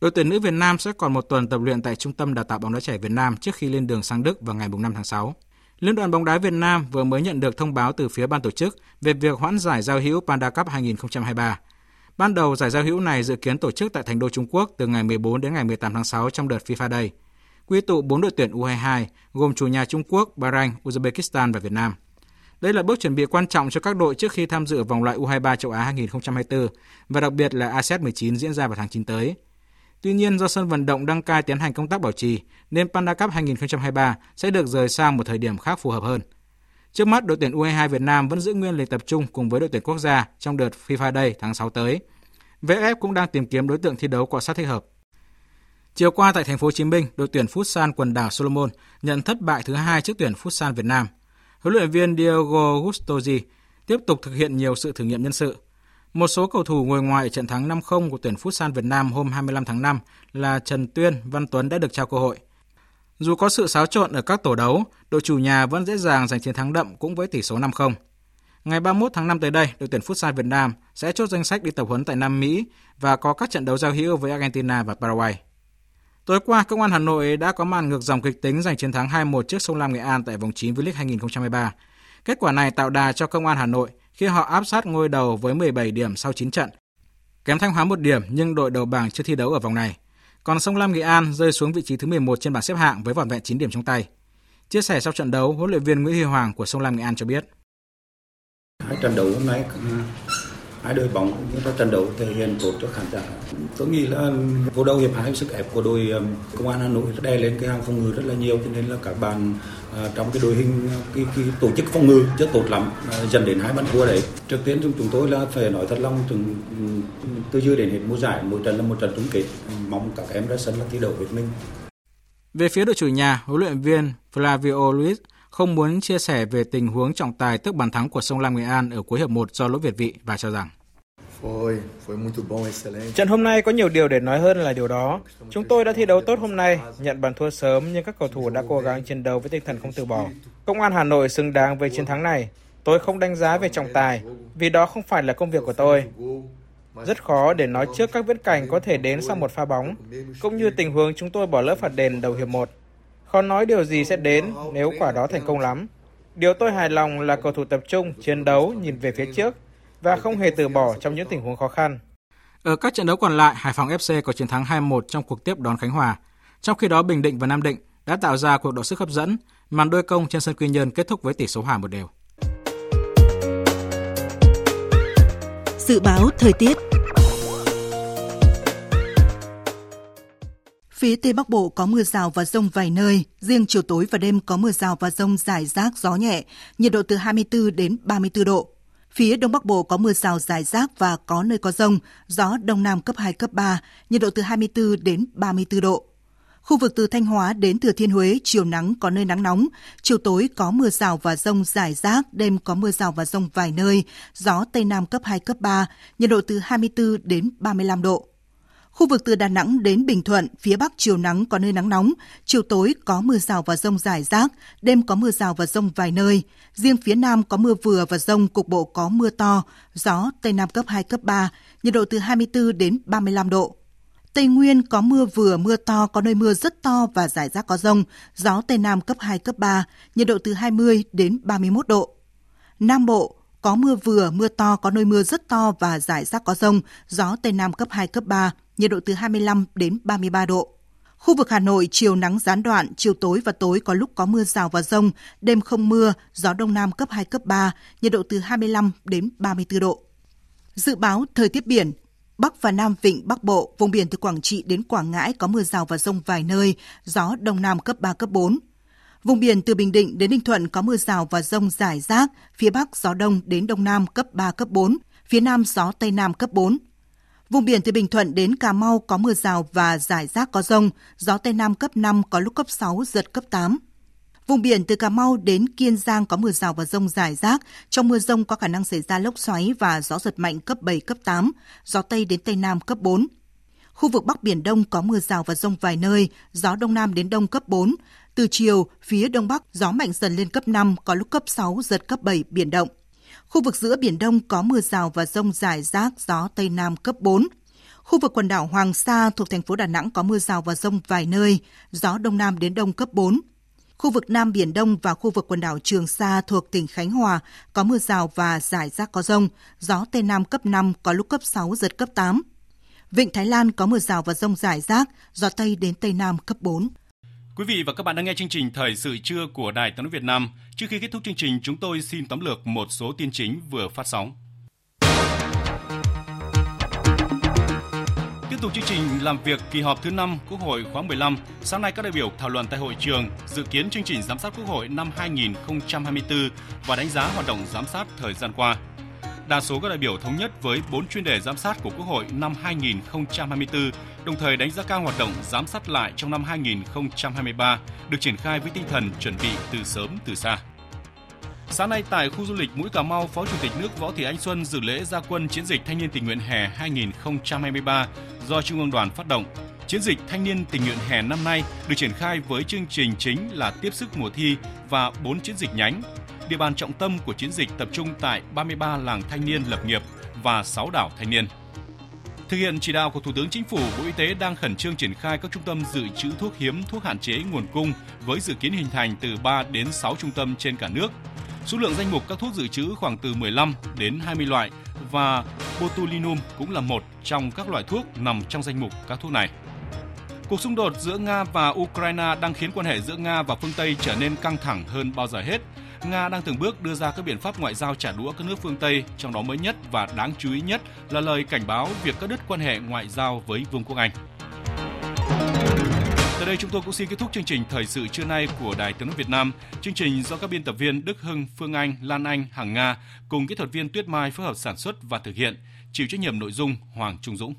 Đội tuyển nữ Việt Nam sẽ còn một tuần tập luyện tại Trung tâm Đào tạo bóng đá trẻ Việt Nam trước khi lên đường sang Đức vào ngày 5 tháng 6. Liên đoàn bóng đá Việt Nam vừa mới nhận được thông báo từ phía ban tổ chức về việc hoãn giải giao hữu Panda Cup 2023. Ban đầu giải giao hữu này dự kiến tổ chức tại thành đô Trung Quốc từ ngày 14 đến ngày 18 tháng 6 trong đợt FIFA Day. Quy tụ 4 đội tuyển U22 gồm chủ nhà Trung Quốc, Bahrain, Uzbekistan và Việt Nam. Đây là bước chuẩn bị quan trọng cho các đội trước khi tham dự vòng loại U23 châu Á 2024 và đặc biệt là ASEAN 19 diễn ra vào tháng 9 tới. Tuy nhiên, do sân vận động đăng cai tiến hành công tác bảo trì, nên Panda Cup 2023 sẽ được rời sang một thời điểm khác phù hợp hơn. Trước mắt, đội tuyển U22 Việt Nam vẫn giữ nguyên lịch tập trung cùng với đội tuyển quốc gia trong đợt FIFA Day tháng 6 tới. VFF cũng đang tìm kiếm đối tượng thi đấu cọ sát thích hợp. Chiều qua tại thành phố Hồ Chí Minh, đội tuyển Futsal quần đảo Solomon nhận thất bại thứ hai trước tuyển Futsal Việt Nam. Huấn luyện viên Diego Gustozi tiếp tục thực hiện nhiều sự thử nghiệm nhân sự. Một số cầu thủ ngồi ngoài trận thắng 5-0 của tuyển Futsal Việt Nam hôm 25 tháng 5 là Trần Tuyên, Văn Tuấn đã được trao cơ hội. Dù có sự xáo trộn ở các tổ đấu, đội chủ nhà vẫn dễ dàng giành chiến thắng đậm cũng với tỷ số 5-0. Ngày 31 tháng 5 tới đây, đội tuyển Futsal Việt Nam sẽ chốt danh sách đi tập huấn tại Nam Mỹ và có các trận đấu giao hữu với Argentina và Paraguay. Tối qua, Công an Hà Nội đã có màn ngược dòng kịch tính giành chiến thắng 2-1 trước Sông Lam Nghệ An tại vòng 9 V-League 2023. Kết quả này tạo đà cho Công an Hà Nội khi họ áp sát ngôi đầu với 17 điểm sau 9 trận. Kém Thanh Hóa một điểm nhưng đội đầu bảng chưa thi đấu ở vòng này. Còn Sông Lam Nghệ An rơi xuống vị trí thứ 11 trên bảng xếp hạng với vỏn vẹn 9 điểm trong tay. Chia sẻ sau trận đấu, huấn luyện viên Nguyễn Huy Hoàng của Sông Lam Nghệ An cho biết. Hai trận đấu hôm nay hai đội bóng những như trận đấu thể hiện tốt cho khán giả. Tôi nghĩ là ừ, vô đầu hiệp hai sức ép của đội ừ, công an hà nội. Đè lên cái hàng phòng ngự rất là nhiều cho nên là các bạn ờ, trong cái đội hình ờ, cái, cái tổ chức phòng ngự chưa tốt lắm ờ, dần đến hai bàn thua đấy. Trước tiên chúng chúng tôi là phải nói thật lòng ừ, từ, từ dư đến hết mùa giải mỗi trận là một trận chung kết. Mong các em ra sân là thi đấu với mình. Về phía đội chủ nhà huấn luyện viên Flavio Luis không muốn chia sẻ về tình huống trọng tài tức bàn thắng của sông Lam Nghệ An ở cuối hiệp 1 do lỗi Việt vị và cho rằng Trận hôm nay có nhiều điều để nói hơn là điều đó. Chúng tôi đã thi đấu tốt hôm nay, nhận bàn thua sớm nhưng các cầu thủ đã cố gắng chiến đấu với tinh thần không từ bỏ. Công an Hà Nội xứng đáng với chiến thắng này. Tôi không đánh giá về trọng tài, vì đó không phải là công việc của tôi. Rất khó để nói trước các viễn cảnh có thể đến sau một pha bóng, cũng như tình huống chúng tôi bỏ lỡ phạt đền đầu hiệp 1. Khó nói điều gì sẽ đến nếu quả đó thành công lắm. Điều tôi hài lòng là cầu thủ tập trung, chiến đấu, nhìn về phía trước và không hề từ bỏ trong những tình huống khó khăn. Ở các trận đấu còn lại, Hải Phòng FC có chiến thắng 2-1 trong cuộc tiếp đón Khánh Hòa. Trong khi đó, Bình Định và Nam Định đã tạo ra cuộc đọ sức hấp dẫn, màn đôi công trên sân Quy Nhơn kết thúc với tỷ số hòa một đều. Dự báo thời tiết Phía Tây Bắc Bộ có mưa rào và rông vài nơi, riêng chiều tối và đêm có mưa rào và rông rải rác gió nhẹ, nhiệt độ từ 24 đến 34 độ. Phía Đông Bắc Bộ có mưa rào rải rác và có nơi có rông, gió Đông Nam cấp 2, cấp 3, nhiệt độ từ 24 đến 34 độ. Khu vực từ Thanh Hóa đến Thừa Thiên Huế, chiều nắng có nơi nắng nóng, chiều tối có mưa rào và rông rải rác, đêm có mưa rào và rông vài nơi, gió Tây Nam cấp 2, cấp 3, nhiệt độ từ 24 đến 35 độ. Khu vực từ Đà Nẵng đến Bình Thuận, phía Bắc chiều nắng có nơi nắng nóng, chiều tối có mưa rào và rông rải rác, đêm có mưa rào và rông vài nơi. Riêng phía Nam có mưa vừa và rông, cục bộ có mưa to, gió Tây Nam cấp 2, cấp 3, nhiệt độ từ 24 đến 35 độ. Tây Nguyên có mưa vừa, mưa to, có nơi mưa rất to và rải rác có rông, gió Tây Nam cấp 2, cấp 3, nhiệt độ từ 20 đến 31 độ. Nam Bộ có mưa vừa, mưa to, có nơi mưa rất to và rải rác có rông, gió Tây Nam cấp 2, cấp 3, nhiệt độ từ 25 đến 33 độ. Khu vực Hà Nội chiều nắng gián đoạn, chiều tối và tối có lúc có mưa rào và rông, đêm không mưa, gió đông nam cấp 2, cấp 3, nhiệt độ từ 25 đến 34 độ. Dự báo thời tiết biển, Bắc và Nam Vịnh Bắc Bộ, vùng biển từ Quảng Trị đến Quảng Ngãi có mưa rào và rông vài nơi, gió đông nam cấp 3, cấp 4. Vùng biển từ Bình Định đến Ninh Thuận có mưa rào và rông rải rác, phía Bắc gió đông đến đông nam cấp 3, cấp 4, phía Nam gió Tây Nam cấp 4. Vùng biển từ Bình Thuận đến Cà Mau có mưa rào và rải rác có rông, gió Tây Nam cấp 5 có lúc cấp 6, giật cấp 8. Vùng biển từ Cà Mau đến Kiên Giang có mưa rào và rông rải rác. Trong mưa rông có khả năng xảy ra lốc xoáy và gió giật mạnh cấp 7, cấp 8, gió Tây đến Tây Nam cấp 4. Khu vực Bắc Biển Đông có mưa rào và rông vài nơi, gió Đông Nam đến Đông cấp 4. Từ chiều, phía Đông Bắc gió mạnh dần lên cấp 5, có lúc cấp 6, giật cấp 7, biển động. Khu vực giữa Biển Đông có mưa rào và rông rải rác, gió Tây Nam cấp 4. Khu vực quần đảo Hoàng Sa thuộc thành phố Đà Nẵng có mưa rào và rông vài nơi, gió Đông Nam đến Đông cấp 4. Khu vực Nam Biển Đông và khu vực quần đảo Trường Sa thuộc tỉnh Khánh Hòa có mưa rào và rải rác có rông, gió Tây Nam cấp 5, có lúc cấp 6, giật cấp 8. Vịnh Thái Lan có mưa rào và rông rải rác, gió Tây đến Tây Nam cấp 4. Quý vị và các bạn đang nghe chương trình Thời sự trưa của Đài Tiếng nói Việt Nam. Trước khi kết thúc chương trình, chúng tôi xin tóm lược một số tin chính vừa phát sóng. Tiếp tục chương trình làm việc kỳ họp thứ 5 Quốc hội khóa 15, sáng nay các đại biểu thảo luận tại hội trường dự kiến chương trình giám sát Quốc hội năm 2024 và đánh giá hoạt động giám sát thời gian qua. Đa số các đại biểu thống nhất với 4 chuyên đề giám sát của Quốc hội năm 2024, đồng thời đánh giá cao hoạt động giám sát lại trong năm 2023 được triển khai với tinh thần chuẩn bị từ sớm từ xa. Sáng nay tại khu du lịch Mũi Cà Mau, Phó Chủ tịch nước Võ Thị Ánh Xuân dự lễ gia quân chiến dịch Thanh niên tình nguyện hè 2023 do Trung ương Đoàn phát động. Chiến dịch Thanh niên tình nguyện hè năm nay được triển khai với chương trình chính là tiếp sức mùa thi và 4 chiến dịch nhánh. Địa bàn trọng tâm của chiến dịch tập trung tại 33 làng thanh niên lập nghiệp và 6 đảo thanh niên. Thực hiện chỉ đạo của Thủ tướng Chính phủ, Bộ Y tế đang khẩn trương triển khai các trung tâm dự trữ thuốc hiếm, thuốc hạn chế nguồn cung với dự kiến hình thành từ 3 đến 6 trung tâm trên cả nước. Số lượng danh mục các thuốc dự trữ khoảng từ 15 đến 20 loại và botulinum cũng là một trong các loại thuốc nằm trong danh mục các thuốc này. Cuộc xung đột giữa Nga và Ukraine đang khiến quan hệ giữa Nga và phương Tây trở nên căng thẳng hơn bao giờ hết. Nga đang từng bước đưa ra các biện pháp ngoại giao trả đũa các nước phương Tây, trong đó mới nhất và đáng chú ý nhất là lời cảnh báo việc cắt đứt quan hệ ngoại giao với Vương quốc Anh. Tới đây chúng tôi cũng xin kết thúc chương trình thời sự trưa nay của Đài Tiếng nói Việt Nam. Chương trình do các biên tập viên Đức Hưng, Phương Anh, Lan Anh, Hằng Nga cùng kỹ thuật viên Tuyết Mai phối hợp sản xuất và thực hiện. Chịu trách nhiệm nội dung Hoàng Trung Dũng.